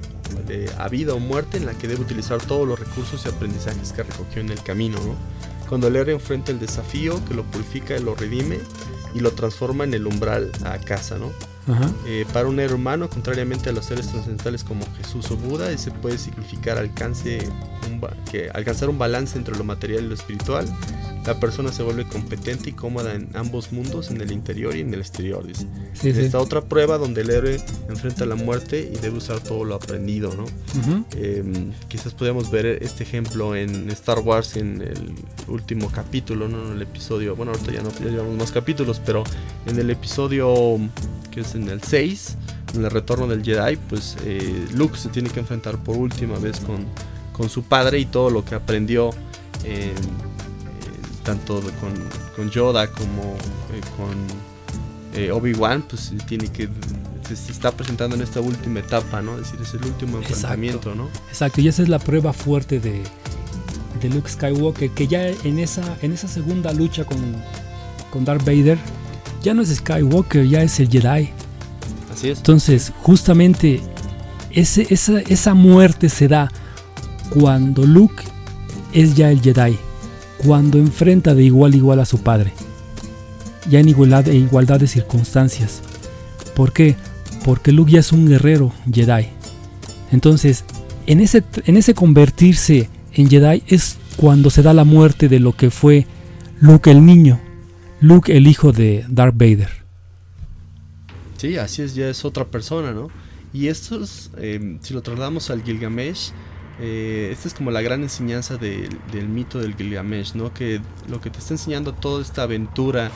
de a vida o muerte en la que debe utilizar todos los recursos y aprendizajes que recogió en el camino, ¿no? Cuando el héroe enfrenta el desafío que lo purifica y lo redime y lo transforma en el umbral a casa, ¿no? Eh, para un humano, contrariamente a los seres trascendentales como Jesús o Buda, ese puede significar alcanzar un balance entre lo material y lo espiritual. La persona se vuelve competente y cómoda en ambos mundos, en el interior y en el exterior. Dice. Esta otra prueba donde el héroe enfrenta la muerte y debe usar todo lo aprendido. ¿no? Em, quizás podríamos ver este ejemplo en Star Wars en el último capítulo, ¿no? en el episodio. Bueno, ahorita ya no ya llevamos más capítulos, pero en el episodio que es en el 6, en el retorno del Jedi, pues eh, Luke se tiene que enfrentar por última vez con, con, su padre y todo lo que aprendió tanto con, con, Yoda como con Obi-Wan, pues tiene que se, está presentando en esta última etapa, ¿no? Es decir, es el último enfrentamiento, ¿no? Exacto, y esa es la prueba fuerte de, de Luke Skywalker, que ya en esa, en esa segunda lucha con, con Darth Vader, ya no es Skywalker, ya es el Jedi. Así es. Entonces, justamente ese, esa, esa muerte se da cuando Luke es ya el Jedi, cuando enfrenta de igual a igual a su padre, ya en igualdad, e igualdad de circunstancias. ¿Por qué? Porque Luke ya es un guerrero Jedi. Entonces, en ese, en ese convertirse en Jedi es cuando se da la muerte de lo que fue Luke el niño, Luke el hijo de Darth Vader. Sí, así es, ya es otra persona, ¿no? Y esto es, em, si lo trasladamos al Gilgamesh, eh, esta es como la gran enseñanza del mito del Gilgamesh, ¿no? Que lo que te está enseñando toda esta aventura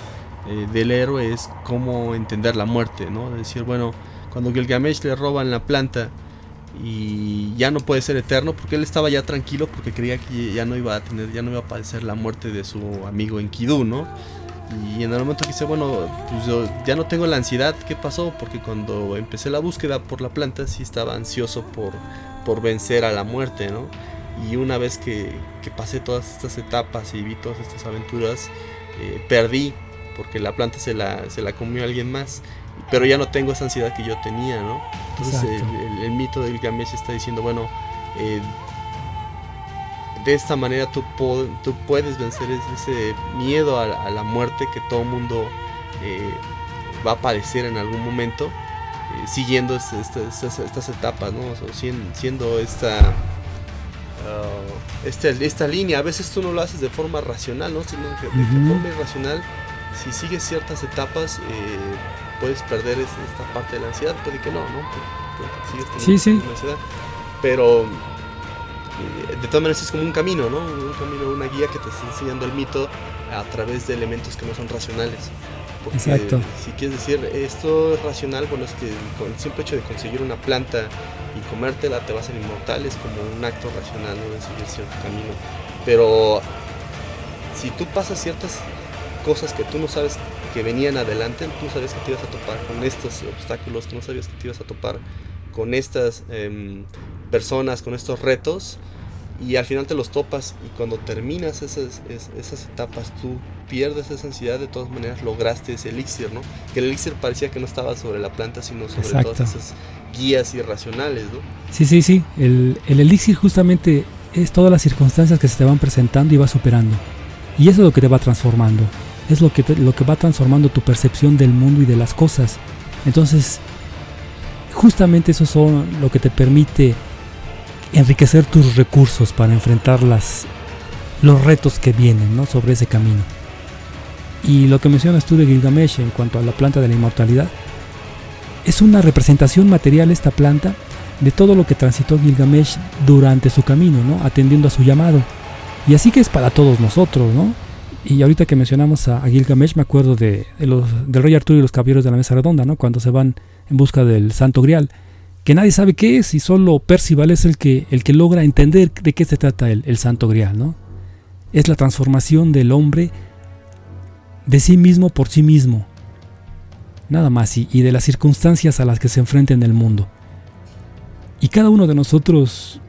eh, del héroe es cómo entender la muerte, ¿no? De decir, bueno, cuando Gilgamesh le roban la planta y ya no puede ser eterno porque él estaba ya tranquilo porque creía que ya no iba a tener, ya no iba a padecer la muerte de su amigo Enkidu, ¿no? Y en el momento que dice, bueno, pues ya no tengo la ansiedad, ¿qué pasó? Porque cuando empecé la búsqueda por la planta sí estaba ansioso por, por vencer a la muerte, ¿no? Y una vez que, que pasé todas estas etapas y vi todas estas aventuras, eh, perdí porque la planta se la, se la comió alguien más pero ya no tengo esa ansiedad que yo tenía, ¿no? Entonces el, mito del Gamesh está diciendo, bueno, eh, de esta manera tú, tú puedes vencer ese miedo a, la muerte que todo mundo eh, va a padecer en algún momento, siguiendo este, este, estas, estas, etapas, ¿no? siendo, esta, uh, esta, esta línea. A veces tú no lo haces de forma racional, ¿no? Sino de, forma irracional. Si sigues ciertas etapas, puedes perder esta parte de la ansiedad, puede que no, ¿no? sí, sí. ansiedad. Pero eh, de todas maneras es como un camino, ¿no? Un camino, una guía que te está enseñando el mito a través de elementos que no son racionales. Porque Exacto. si quieres decir esto es racional, bueno, es que con el simple hecho de conseguir una planta y comértela te va a ser inmortal, es como un acto racional, ¿no? De seguir cierto camino. Pero si tú pasas ciertas cosas que tú no sabes que venían adelante, tú sabías que te ibas a topar con estos obstáculos, tú no sabías que te ibas a topar con estas em, personas, con estos retos, y al final te los topas y cuando terminas esas, esas etapas tú pierdes esa ansiedad, de todas maneras lograste ese elixir, ¿no? Que el elixir parecía que no estaba sobre la planta, sino sobre todas esas guías irracionales, ¿no? Sí, sí, sí, el, el elixir justamente es todas las circunstancias que se te van presentando y vas superando. Y eso es lo que te va transformando es lo que, lo que va transformando tu percepción del mundo y de las cosas. Entonces, justamente eso es lo que te permite enriquecer tus recursos para enfrentar las, los retos que vienen ¿no? sobre ese camino. Y lo que mencionas tú de Gilgamesh en cuanto a la planta de la inmortalidad, es una representación material esta planta de todo lo que transitó Gilgamesh durante su camino, ¿no? atendiendo a su llamado. Y así que es para todos nosotros, ¿no? Y ahorita que mencionamos a, Gilgamesh, me acuerdo de, los, del rey Arturo y los caballeros de la mesa redonda, ¿no? Cuando se van en busca del santo grial, que nadie sabe qué es y solo Percival es el que, el que logra entender de qué se trata el, el santo grial, ¿no? Es la transformación del hombre de sí mismo por sí mismo. Nada más, y, y de las circunstancias a las que se enfrenta en el mundo. Y cada uno de nosotros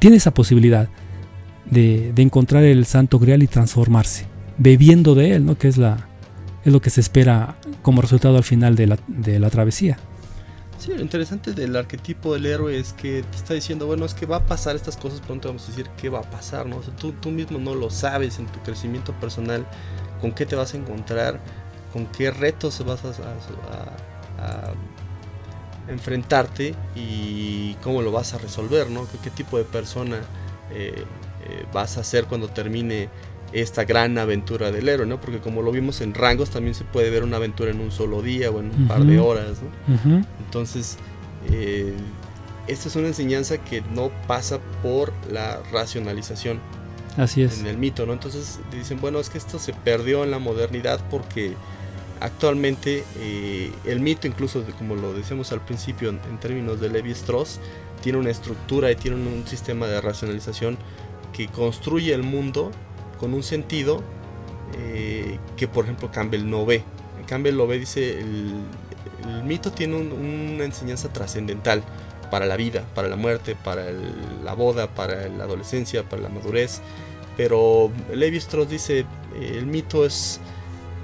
tiene esa posibilidad de, encontrar el santo grial y transformarse, bebiendo de él, ¿no? que es, la, es lo que se espera como resultado al final de la, de la travesía. Sí, lo interesante del arquetipo del héroe es que te está diciendo, bueno, es que va a pasar estas cosas, pronto vamos a decir qué va a pasar, ¿no? tú, tú mismo no lo sabes en tu crecimiento personal, con qué te vas a encontrar, con qué retos vas a, enfrentarte y cómo lo vas a resolver, ¿no? ¿Qué, tipo de persona eh, eh, vas a hacer cuando termine esta gran aventura del héroe, ¿no? Porque como lo vimos en rangos, también se puede ver una aventura en un solo día o en un par de horas, ¿no? Entonces, eh, esta es una enseñanza que no pasa por la racionalización. Así es. En el mito, ¿no? Entonces dicen, bueno, es que esto se perdió en la modernidad porque actualmente eh, el mito, incluso como lo decíamos al principio en, en términos de Levi Strauss, tiene una estructura y tiene un sistema de racionalización que construye el mundo con un sentido eh, que por ejemplo Campbell no ve. Campbell lo ve, dice, el, mito tiene una enseñanza trascendental para la vida, para la muerte, para la boda, para la adolescencia, para la madurez. Pero Levi Strauss dice, el mito es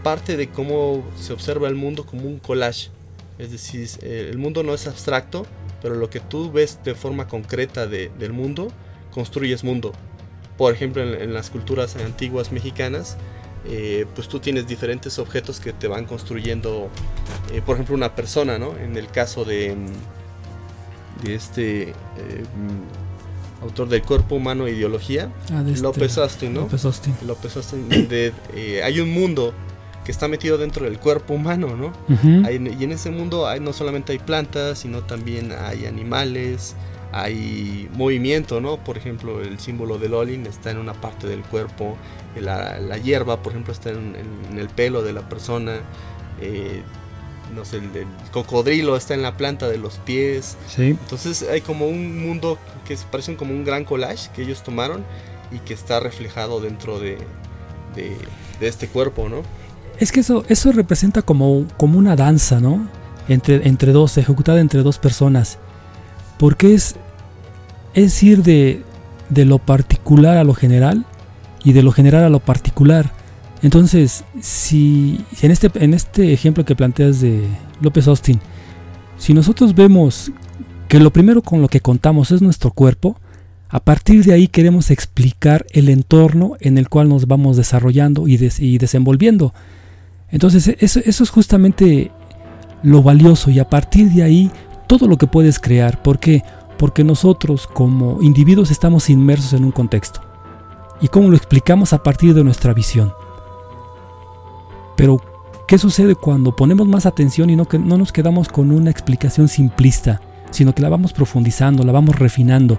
parte de cómo se observa el mundo como un collage. Es decir, el mundo no es abstracto, pero lo que tú ves de forma concreta del mundo, construyes mundo. Por ejemplo, en las culturas antiguas mexicanas, eh, pues tú tienes diferentes objetos que te van construyendo, eh, por ejemplo, una persona, ¿no? En el caso de, de este eh, autor del cuerpo humano e ideología, ah, este López Austin, ¿no? López Austin. López Austin, hay un mundo que está metido dentro del cuerpo humano, ¿no? y en ese mundo hay, no solamente hay plantas, sino también hay animales, hay movimiento, ¿no? Por ejemplo, el símbolo del Olin está en una parte del cuerpo, la, hierba, por ejemplo, está en, el pelo de la persona, eh, no sé, el, cocodrilo está en la planta de los pies. Sí. Entonces hay como un mundo que parece como un gran collage que ellos tomaron y que está reflejado dentro de, de, este cuerpo, ¿no? Es que eso, eso representa como, como una danza, ¿no? Entre, entre dos, ejecutada entre dos personas. Porque es, es ir de, lo particular a lo general y de lo general a lo particular. Entonces, si, en, este, en este ejemplo que planteas de López Austin, si nosotros vemos que lo primero con lo que contamos es nuestro cuerpo, a partir de ahí queremos explicar el entorno en el cual nos vamos desarrollando y, y desenvolviendo. Entonces, eso, eso, es justamente lo valioso y a partir de ahí todo lo que puedes crear. ¿Por qué? Porque nosotros como individuos estamos inmersos en un contexto. ¿Y cómo lo explicamos a partir de nuestra visión? Pero, ¿qué sucede cuando ponemos más atención y no, que, no nos quedamos con una explicación simplista, sino que la vamos profundizando, la vamos refinando,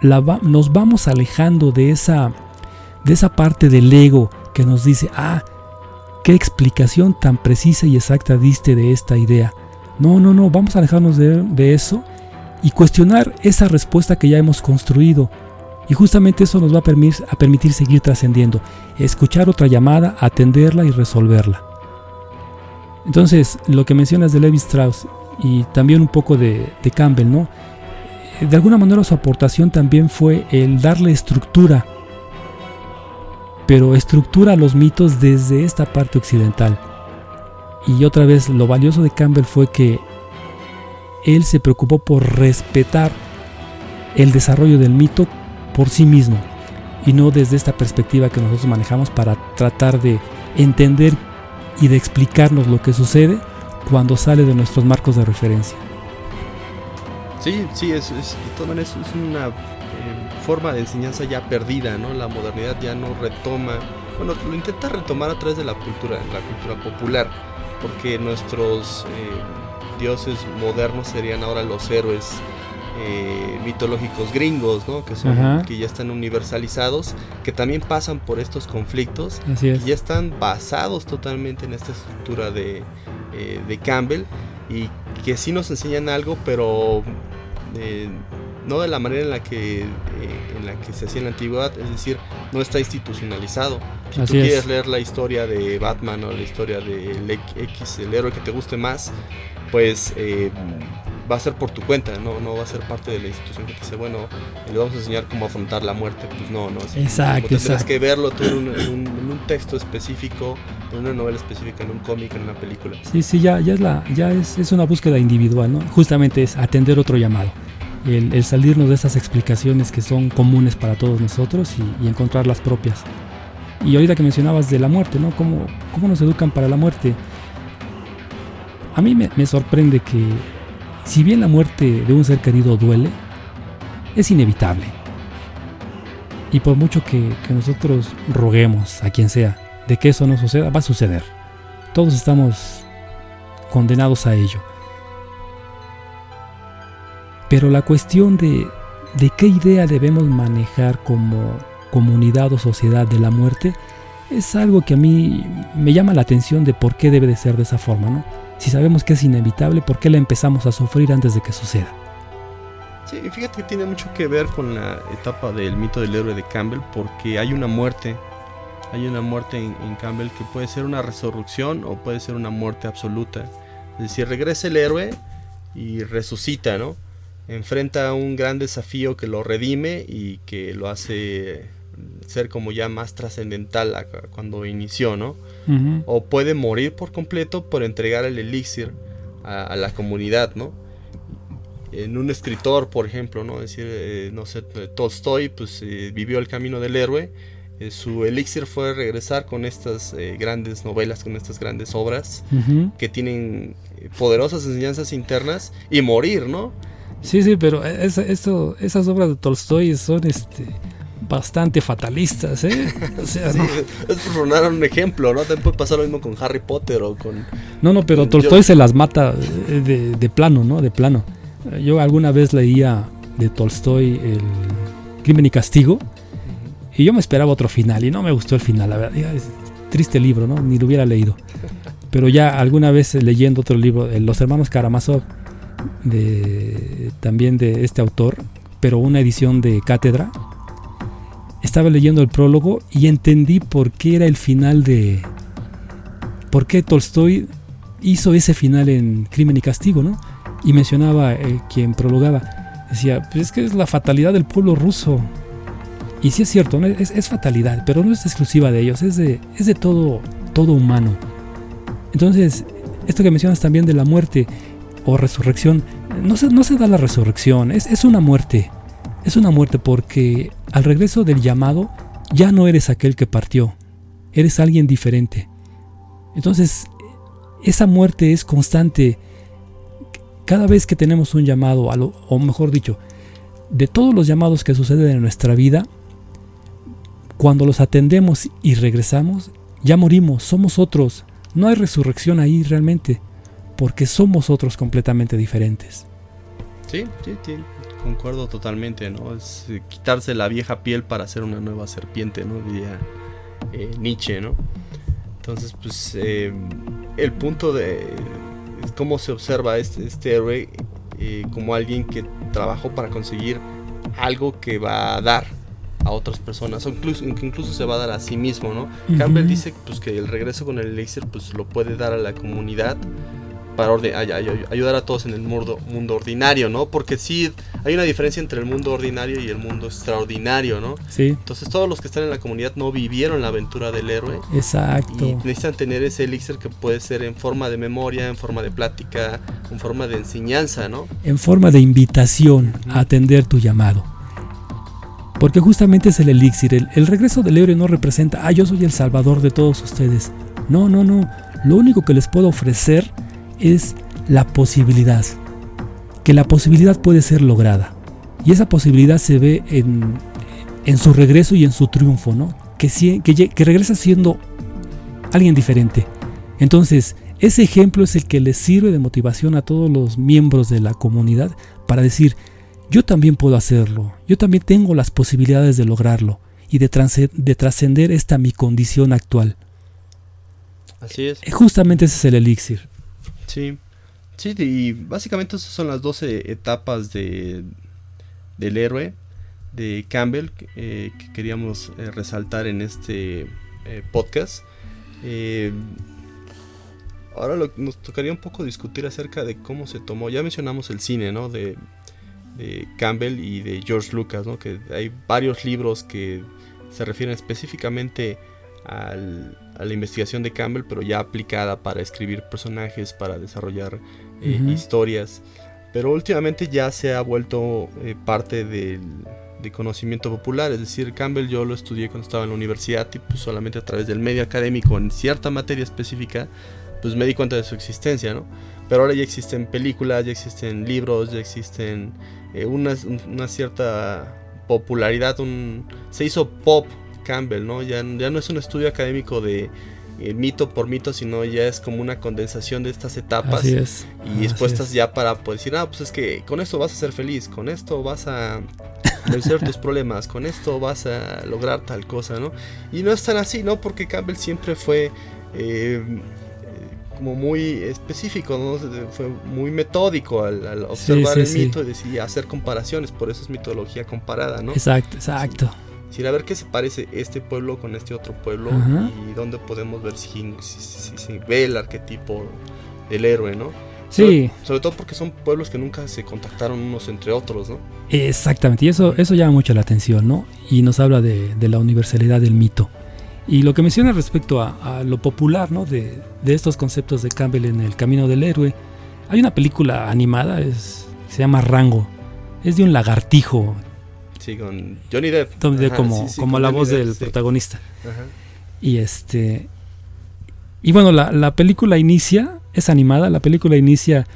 la nos vamos alejando de esa, de esa parte del ego que nos dice, ah, qué explicación tan precisa y exacta diste de esta idea. No, no, no, vamos a alejarnos de, eso y cuestionar esa respuesta que ya hemos construido. Y justamente eso nos va a permitir, a permitir seguir trascendiendo, escuchar otra llamada, atenderla y resolverla. Entonces, lo que mencionas de Levi Strauss y también un poco de, de Campbell, ¿no? De alguna manera su aportación también fue el darle estructura, pero estructura a los mitos desde esta parte occidental. Y otra vez lo valioso de Campbell fue que él se preocupó por respetar el desarrollo del mito por sí mismo y no desde esta perspectiva que nosotros manejamos para tratar de entender y de explicarnos lo que sucede cuando sale de nuestros marcos de referencia. Sí, sí, es, es, es una eh, forma de enseñanza ya perdida, ¿no? La modernidad ya no retoma, bueno, lo intenta retomar a través de la cultura, la cultura popular porque nuestros eh, dioses modernos serían ahora los héroes eh, mitológicos gringos, ¿no? Que, son, que ya están universalizados, que también pasan por estos conflictos y ya están basados totalmente en esta estructura de, eh, de Campbell y que sí nos enseñan algo, pero no de la manera en la que en la que se hacía en la antigüedad, es decir, no está institucionalizado. Si tú quieres leer la historia de Batman o la historia del X, el héroe que te guste más, pues eh, va a ser por tu cuenta, ¿no? no va a ser parte de la institución que te dice, bueno, le vamos a enseñar cómo afrontar la muerte. Pues no, no. exacto, Tendrás que verlo tú en un, texto específico, en una novela específica, en un cómic, en una película. Sí, sí, ya, ya, es, la, ya es, es una búsqueda individual, ¿no? Justamente es atender otro llamado. El, salirnos de esas explicaciones que son comunes para todos nosotros y encontrar las propias. Y ahorita que mencionabas de la muerte, ¿no? ¿Cómo, cómo nos educan para la muerte? A mí me, sorprende que, si bien la muerte de un ser querido duele, es inevitable. Y por mucho que, que nosotros roguemos a quien sea de que eso no suceda, va a suceder. Todos estamos condenados a ello. Pero la cuestión de, de qué idea debemos manejar como comunidad o sociedad de la muerte, es algo que a mí me llama la atención de por qué debe de ser de esa forma, ¿no? Si sabemos que es inevitable, ¿por qué la empezamos a sufrir antes de que suceda? Sí, fíjate que tiene mucho que ver con la etapa del mito del héroe de Campbell, porque hay una muerte hay una muerte en, Campbell que puede ser una resurrección o puede ser una muerte absoluta. Es decir, regresa el héroe y resucita, ¿no? Enfrenta un gran desafío que lo redime y que lo hace ser como ya más trascendental cuando inició, ¿no? O puede morir por completo por entregar el elixir a, la comunidad, ¿no? En un escritor, por ejemplo, ¿no? Es decir, eh, no sé, Tolstoy, pues eh, vivió el camino del héroe. Eh, su elixir fue regresar con estas grandes novelas, con estas grandes obras que tienen poderosas enseñanzas internas y morir, ¿no? Sí, sí, pero eso, esas obras de Tolstoy son este bastante fatalistas, ¿eh? O sea, sí, es por un ejemplo, ¿no? También puede pasar lo mismo con Harry Potter o con... No, no, pero Tolstoy se las mata de, de, plano, ¿no? De plano. Yo alguna vez leía de Tolstoy el Crimen y Castigo y yo me esperaba otro final y no me gustó el final, la verdad. Es triste libro, ¿no? Ni lo hubiera leído. Pero ya alguna vez leyendo otro libro, Los Hermanos Karamazov, de, también de este autor, pero una edición de cátedra, estaba leyendo el prólogo y entendí por qué era el final de... por qué Tolstoy hizo ese final en Crimen y Castigo, ¿no? Y mencionaba eh, quien prologaba, decía, pues es que es la fatalidad del pueblo ruso. Y sí es cierto, ¿no? es, fatalidad, pero no es exclusiva de ellos, es de, es de todo, todo humano. Entonces, esto que mencionas también de la muerte o resurrección, no se, no se da la resurrección, es, es una muerte. Es una muerte porque al regreso del llamado ya no eres aquel que partió, eres alguien diferente. Entonces, esa muerte es constante. Cada vez que tenemos un llamado, o mejor dicho, de todos los llamados que suceden en nuestra vida, cuando los atendemos y regresamos, ya morimos, somos otros. No hay resurrección ahí realmente, porque somos otros completamente diferentes. Sí, sí, sí concuerdo totalmente, ¿no? Es eh, quitarse la vieja piel para hacer una nueva serpiente, ¿no? Diría eh, Nietzsche, ¿no? Entonces, pues, eh, el punto de cómo se observa este, este héroe como alguien que trabajó para conseguir algo que va a dar a otras personas, o incluso, incluso se va a dar a sí mismo, ¿no? Campbell dice pues, que el regreso con el laser pues, lo puede dar a la comunidad, para ayudar a todos en el mundo, mundo ordinario, ¿no? Porque sí, hay una diferencia entre el mundo ordinario y el mundo extraordinario, ¿no? Sí. Entonces todos los que están en la comunidad no vivieron la aventura del héroe. Exacto. Y necesitan tener ese elixir que puede ser en forma de memoria, en forma de plática, en forma de enseñanza, ¿no? En forma de invitación a atender tu llamado. Porque justamente es el elixir. El, el regreso del héroe no representa, ah, yo soy el salvador de todos ustedes. No, no, no. Lo único que les puedo ofrecer es la posibilidad, que la posibilidad puede ser lograda. Y esa posibilidad se ve en, en su regreso y en su triunfo, ¿no? Que, que, que regresa siendo alguien diferente. Entonces, ese ejemplo es el que les sirve de motivación a todos los miembros de la comunidad para decir, yo también puedo hacerlo, yo también tengo las posibilidades de lograrlo y de, de trascender esta mi condición actual. Así es. Justamente ese es el elixir. Sí, sí, y básicamente esas son las 12 etapas de, del héroe de Campbell eh, que queríamos eh, resaltar en este eh, podcast. ahora nos tocaría un poco discutir acerca de cómo se tomó. Ya mencionamos el cine, ¿no? De, de Campbell y de George Lucas, ¿no? Que hay varios libros que se refieren específicamente al, a la investigación de Campbell, pero ya aplicada para escribir personajes, para desarrollar eh, historias. Pero últimamente ya se ha vuelto eh, parte del de conocimiento popular, es decir, Campbell yo lo estudié cuando estaba en la universidad y pues solamente a través del medio académico en cierta materia específica, pues me di cuenta de su existencia, ¿no? Pero ahora ya existen películas, ya existen libros, ya existen eh, una, una, cierta popularidad, un, se hizo pop Campbell, ¿no? Ya, ya no es un estudio académico de eh, mito por mito, sino ya es como una condensación de estas etapas y expuestas ya para poder decir, ah, pues es que con esto vas a ser feliz, con esto vas a vencer tus problemas, con esto vas a lograr tal cosa, ¿no? Y no es tan así, ¿no? Porque Campbell siempre fue eh, como muy específico, ¿no? Fue muy metódico al, observar el mito y decir, hacer comparaciones, por eso es mitología comparada, ¿no? Exacto, exacto decir, a ver qué se parece este pueblo con este otro pueblo Ajá. y dónde podemos ver si, si- si- si ve el arquetipo del héroe, ¿no? Sí, Sobre, sobre todo porque son pueblos que nunca se contactaron unos entre otros, ¿no? exactamente. Y eso, eso llama mucho la atención, ¿no? Y nos habla de, de la universalidad del mito. Y lo que menciona respecto a, a lo popular, ¿no? De, de estos conceptos de Campbell en El Camino del Héroe. Hay una película animada, es, se llama Rango. Es de un lagartijo, Sí, con Johnny Depp. Ajá, como, sí, sí, como la Johnny voz Depp, del protagonista. Ajá. Y este. Y bueno, la, la película inicia, es animada, la película inicia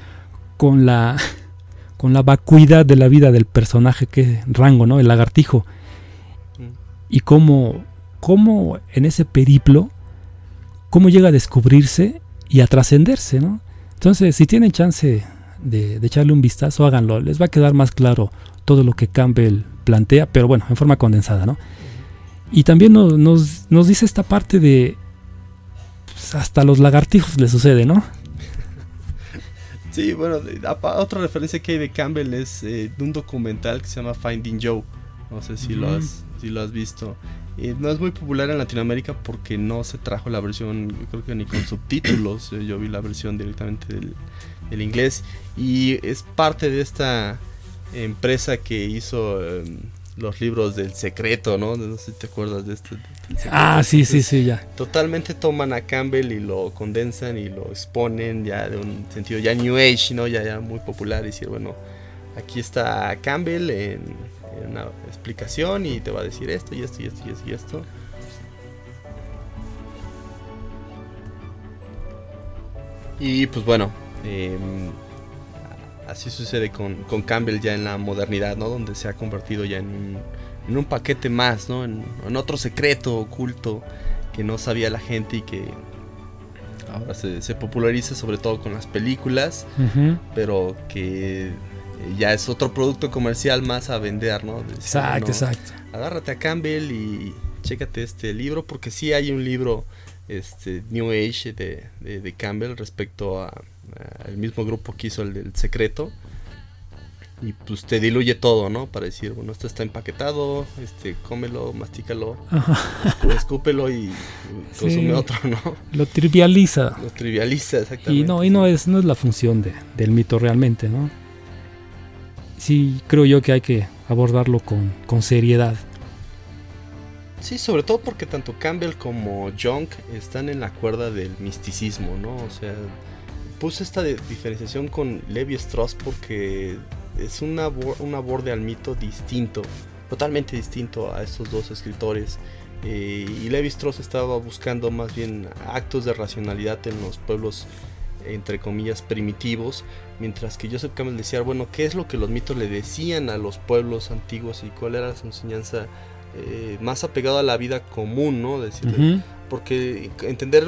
con la. con la vacuidad de la vida del personaje que es Rango, ¿no? El lagartijo. Mm. Y cómo, cómo en ese periplo, cómo llega a descubrirse y a trascenderse, ¿no? Entonces, si tienen chance de, de echarle un vistazo, háganlo. Les va a quedar más claro todo lo que Campbell plantea, pero bueno, en forma condensada, ¿no? Y también nos, nos, nos dice esta parte de... pues, hasta los lagartijos le sucede, ¿no? Sí, bueno, otra referencia que hay de Campbell es eh, de un documental que se llama Finding Joe. No sé si, lo, has, si lo has visto. Eh, no es muy popular en Latinoamérica porque no se trajo la versión, creo que ni con subtítulos. Eh, yo vi la versión directamente del, del inglés. Y es parte de esta empresa que hizo eh, los libros del secreto, ¿no? No sé si te acuerdas de secreto. Ah, sí, sí, sí, ya. totalmente toman a Campbell y lo condensan y lo exponen ya de un sentido ya New Age, ¿no? Ya, ya muy popular y decir, bueno, aquí está Campbell en, en una explicación y te va a decir esto y esto y esto y esto y esto. Y pues bueno, em, así sucede con, con Campbell ya en la modernidad, ¿no? Donde se ha convertido ya en un, en un paquete más, ¿no? En, en otro secreto oculto que no sabía la gente y que ahora se, se populariza sobre todo con las películas, pero que eh, ya es otro producto comercial más a vender, ¿no? Decir, Exacto, bueno, exacto. agárrate a Campbell y chécate este libro, porque sí hay un libro este New Age de, de- de Campbell respecto a el mismo grupo que hizo el del secreto. Y pues te diluye todo, ¿no? Para decir, bueno, esto está empaquetado, este, cómelo, mastícalo, escúpelo y consume Sí. otro, ¿no? Lo trivializa. Lo trivializa, exactamente. Y no, y no es, no es la función de- del mito realmente, ¿no? Sí, creo yo que hay que abordarlo con, con seriedad. Sí, sobre todo porque tanto Campbell como Jung están en la cuerda del misticismo, ¿no? O sea, puse esta diferenciación con Levi Strauss porque es una abor- un aborde al mito distinto, totalmente distinto a estos dos escritores. Eh, y Levi Strauss estaba buscando más bien actos de racionalidad en los pueblos, entre comillas, primitivos, mientras que Joseph Campbell decía, bueno, ¿qué es lo que los mitos le decían a los pueblos antiguos y cuál era su enseñanza eh, más apegado a la vida común, ¿no? Porque entender,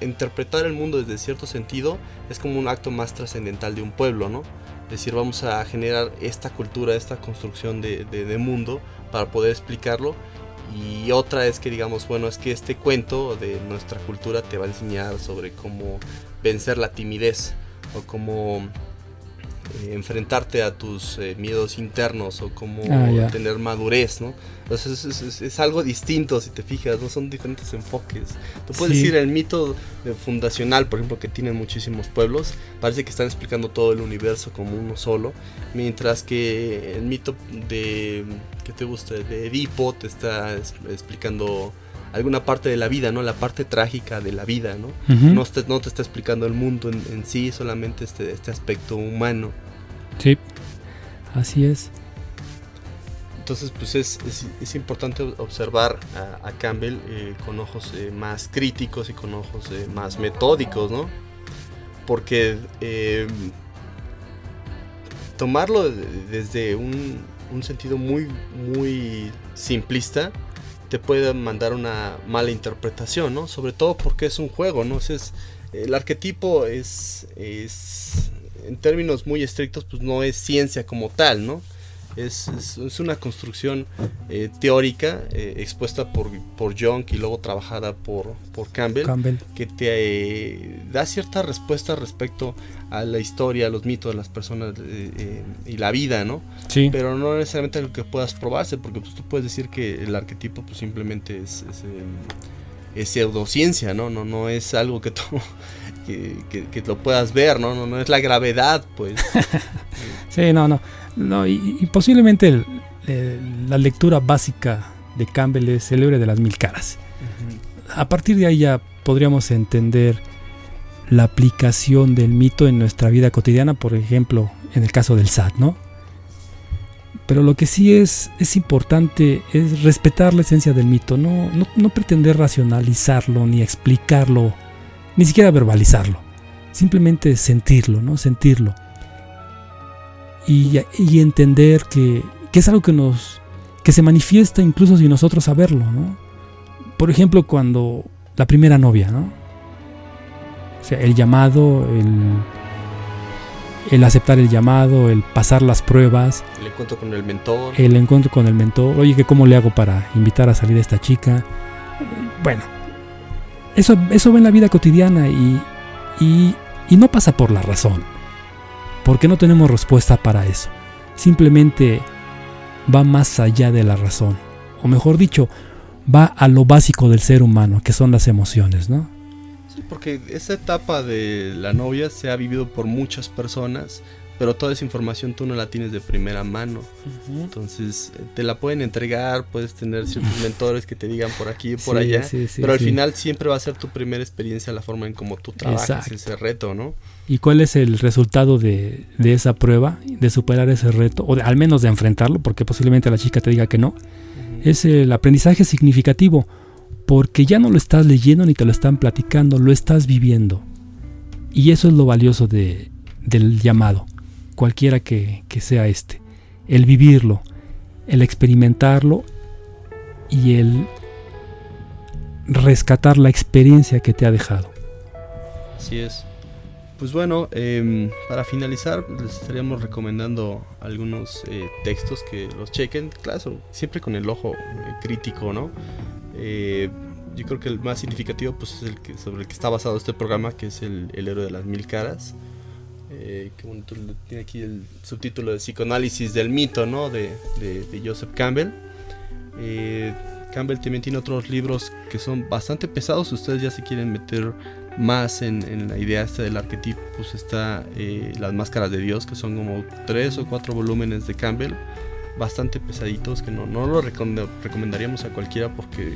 interpretar el mundo desde cierto sentido es como un acto más trascendental de un pueblo, ¿no? Es decir, vamos a generar esta cultura, esta construcción de- de mundo para poder explicarlo. Y otra es que digamos, bueno, es que este cuento de nuestra cultura te va a enseñar sobre cómo vencer la timidez o cómo eh, enfrentarte a tus eh, miedos internos o cómo Ah, tener madurez, ¿no? Entonces es, es- es algo distinto si te fijas, no son diferentes enfoques. Tú puedes Sí. decir el mito de fundacional, por ejemplo, que tienen muchísimos pueblos, parece que están explicando todo el universo como uno solo, mientras que el mito de que te gusta de Edipo te está es- explicando alguna parte de la vida, ¿no? La parte trágica de la vida, ¿no? Ujú. No te, no te está explicando el mundo en, en sí, solamente este, este aspecto humano. Sí, así es. Entonces, pues es, es- es importante observar a, a Campbell eh, con ojos eh, más críticos y con ojos eh, más metódicos, ¿no? Porque eh, tomarlo de- desde un, un sentido muy, muy simplista te puede mandar una mala interpretación, ¿no? Sobre todo porque es un juego, ¿no? O sea, es- el arquetipo es, es, en términos muy estrictos, pues no es ciencia como tal, ¿no? Es, es, una construcción eh, teórica eh, expuesta por, por Young y luego trabajada por, por Campbell, que te eh, da cierta respuesta respecto a la historia, a los mitos de las personas y la vida, ¿no? Sí. Pero no necesariamente algo que puedas probarse, porque pues, tú puedes decir que el arquetipo pues, simplemente es, es, pseudociencia, ¿no? ¿no? No es algo que tú que, lo puedas ver, ¿no? ¿no? No es la gravedad, pues. sí, no, no. no y, posiblemente la lectura básica de Campbell es el héroe de las mil caras. A partir de ahí ya podríamos entender la aplicación del mito en nuestra vida cotidiana, por ejemplo, en el caso del SAT, ¿no? Pero lo que sí es, es importante es respetar la esencia del mito, no, no, no pretender racionalizarlo ni explicarlo ni siquiera verbalizarlo, simplemente sentirlo, ¿no? Sentirlo. Y, entender que, es algo que nos que se manifiesta incluso sin nosotros saberlo, ¿no? Por ejemplo, cuando la primera novia, ¿no? O sea, el llamado, el, el aceptar el llamado, el pasar las pruebas. El encuentro con el mentor. El encuentro con el mentor. Oye, ¿cómo le hago para invitar a salir a esta chica? Bueno, eso, eso ve en la vida cotidiana y, y, no pasa por la razón. Porque no tenemos respuesta para eso. Simplemente va más allá de la razón. O mejor dicho, va a lo básico del ser humano, que son las emociones, ¿no? Sí, porque esa etapa de la novia se ha vivido por muchas personas pero toda esa información tú no la tienes de primera mano. Entonces, eh, te la pueden entregar, puedes tener ciertos mentores que te digan por aquí y por allá, pero al final siempre va a ser tu primera experiencia la forma en cómo tú trabajas ese reto, ¿no? ¿Y cuál es el resultado de, esa prueba, de superar ese reto, o al menos de enfrentarlo, porque posiblemente la chica te diga que no? Es el aprendizaje significativo, porque ya no lo estás leyendo ni te lo están platicando, lo estás viviendo. Y eso es lo valioso de, del llamado cualquiera que, sea este. El vivirlo, el experimentarlo y el rescatar la experiencia que te ha dejado. Así es. Pues bueno, em, para finalizar, les estaríamos recomendando algunos eh, textos que los chequen, claro, siempre con el ojo eh, crítico, ¿no? Eh, yo creo que el más significativo pues, es el que, sobre el que está basado este programa, que es el, el héroe de las mil caras eh, que tiene aquí el subtítulo de psicoanálisis del mito, ¿no? De, Joseph Campbell. Eh, Campbell también tiene otros libros que son bastante pesados. Ustedes ya se quieren meter más en, la idea esta del arquetipo, pues está eh, Las Máscaras de Dios, que son como tres o cuatro volúmenes de Campbell, bastante pesaditos, que no, no lo recomendaríamos a cualquiera porque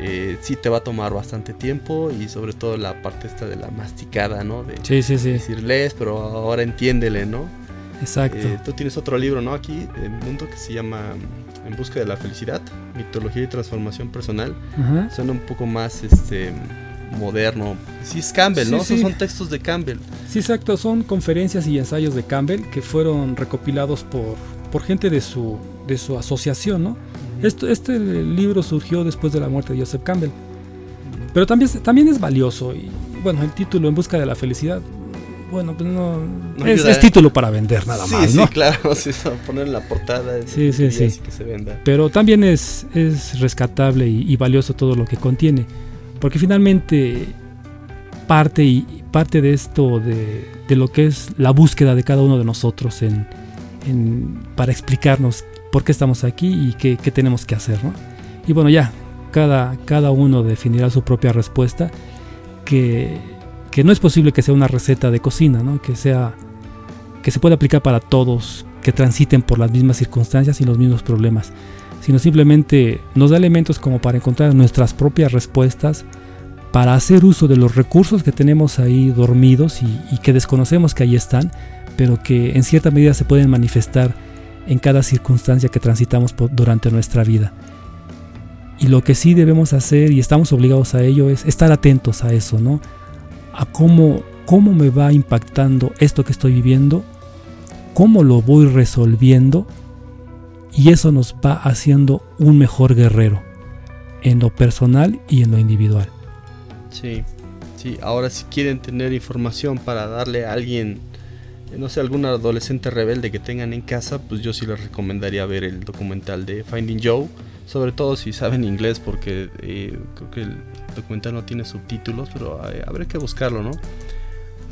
eh, sí te va a tomar bastante tiempo y sobre todo la parte esta de la masticada, ¿no? De sí, sí, sí. decirles, pero ahora entiéndele, ¿no? Exacto. Eh, tú tienes otro libro, ¿no? Aquí, en Mundo, que se llama En busca de la felicidad, mitología y transformación personal. Suena un poco más, este moderno. Sí, es Campbell, ¿no? Son textos de Campbell. Sí, exacto. Son conferencias y ensayos de Campbell que fueron recopilados por, por gente de su, de su asociación, ¿no? Este libro surgió después de la muerte de Joseph Campbell. Pero también, también es valioso. Y bueno, el título En busca de la felicidad. Bueno, pues no. es, título para vender nada más, ¿no? Sí, claro, sí, poner en la portada. Sí, sí, sí. Que se venda. Pero también es, es rescatable y, valioso todo lo que contiene. Porque finalmente parte, y, parte de esto, de, de, lo que es la búsqueda de cada uno de nosotros en, en, para explicarnos por qué estamos aquí y qué, tenemos que hacer. ¿no? Y bueno, ya, cada, cada uno definirá su propia respuesta, que, que, no es posible que sea una receta de cocina, ¿no? que, sea, que se pueda aplicar para todos, que transiten por las mismas circunstancias y los mismos problemas, sino simplemente nos da elementos como para encontrar nuestras propias respuestas, para hacer uso de los recursos que tenemos ahí dormidos y, y que desconocemos que ahí están, pero que en cierta medida se pueden manifestar en cada circunstancia que transitamos durante nuestra vida. Y lo que sí debemos hacer y estamos obligados a ello es estar atentos a eso, ¿no? A cómo, cómo me va impactando esto que estoy viviendo, cómo lo voy resolviendo y eso nos va haciendo un mejor guerrero en lo personal y en lo individual. Sí, sí, ahora si quieren tener información para darle a alguien no sé, algún adolescente rebelde que tengan en casa, pues yo sí les recomendaría ver el documental de Finding Joe, sobre todo si saben inglés, porque eh, creo que el documental no tiene subtítulos, pero eh, habrá que buscarlo, ¿no?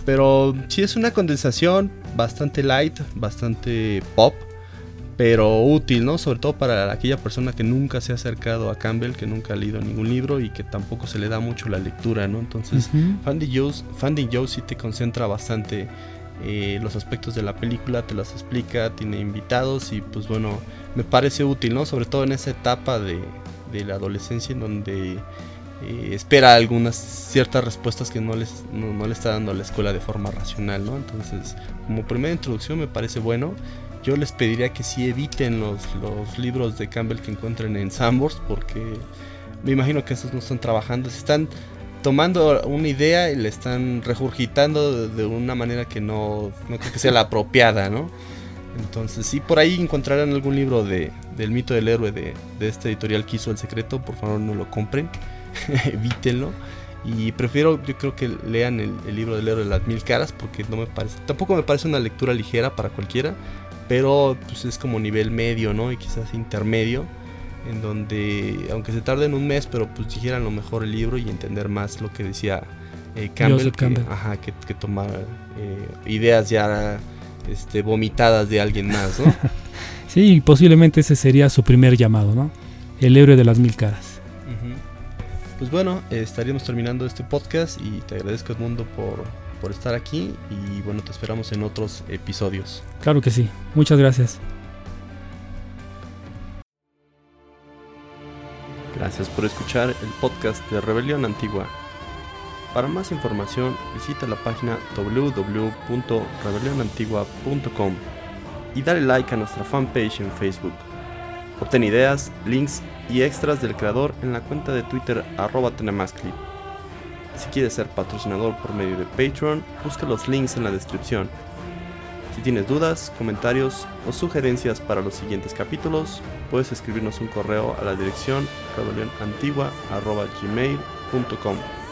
Pero sí es una condensación bastante light, bastante pop, pero útil, ¿no? Sobre todo para aquella persona que nunca se ha acercado a Campbell, que nunca ha leído ningún libro y que tampoco se le da mucho la lectura, ¿no? Entonces, Finding Joe, sí te concentra bastante eh, los aspectos de la película, te las explica, tiene invitados y pues bueno, me parece útil, ¿no? Sobre todo en esa etapa de, la adolescencia en donde eh, espera algunas ciertas respuestas que no, les, no, le está dando a la escuela de forma racional, ¿no? Entonces, como primera introducción me parece bueno. Yo les pediría que sí eviten los, los libros de Campbell que encuentren en Sandbox porque me imagino que esos no están trabajando. Están tomando una idea y le están regurgitando de una manera que no, no creo que sea la apropiada, ¿no? Entonces, si por ahí encontrarán algún libro de, del mito del héroe de, de este editorial que hizo El Secreto, por favor no lo compren, evítenlo. Y prefiero, yo creo que lean el, el, libro del héroe de las mil caras, porque no me parece, tampoco me parece una lectura ligera para cualquiera, pero pues es como nivel medio, ¿no? Y quizás intermedio en donde, aunque se tarden un mes, pero pues dijeran lo mejor el libro y entender más lo que decía eh, Campbell, que, Ajá, que, tomar eh, ideas ya este, vomitadas de alguien más, ¿no? sí, posiblemente ese sería su primer llamado, ¿no? El héroe de las mil caras. Pues bueno, estaríamos terminando este podcast y te agradezco Edmundo por, por estar aquí y bueno, te esperamos en otros episodios. Claro que sí, muchas gracias. Gracias por escuchar el podcast de Rebelión Antigua. Para más información visita la página www.rebelionantigua.com y dale like a nuestra fanpage en Facebook. Obtén ideas, links y extras del creador en la cuenta de Twitter arroba. Si quieres ser patrocinador por medio de Patreon, busca los links en la descripción. Si tienes dudas, comentarios o sugerencias para los siguientes capítulos, puedes escribirnos un correo a la dirección rebelionantigua.gmail.com.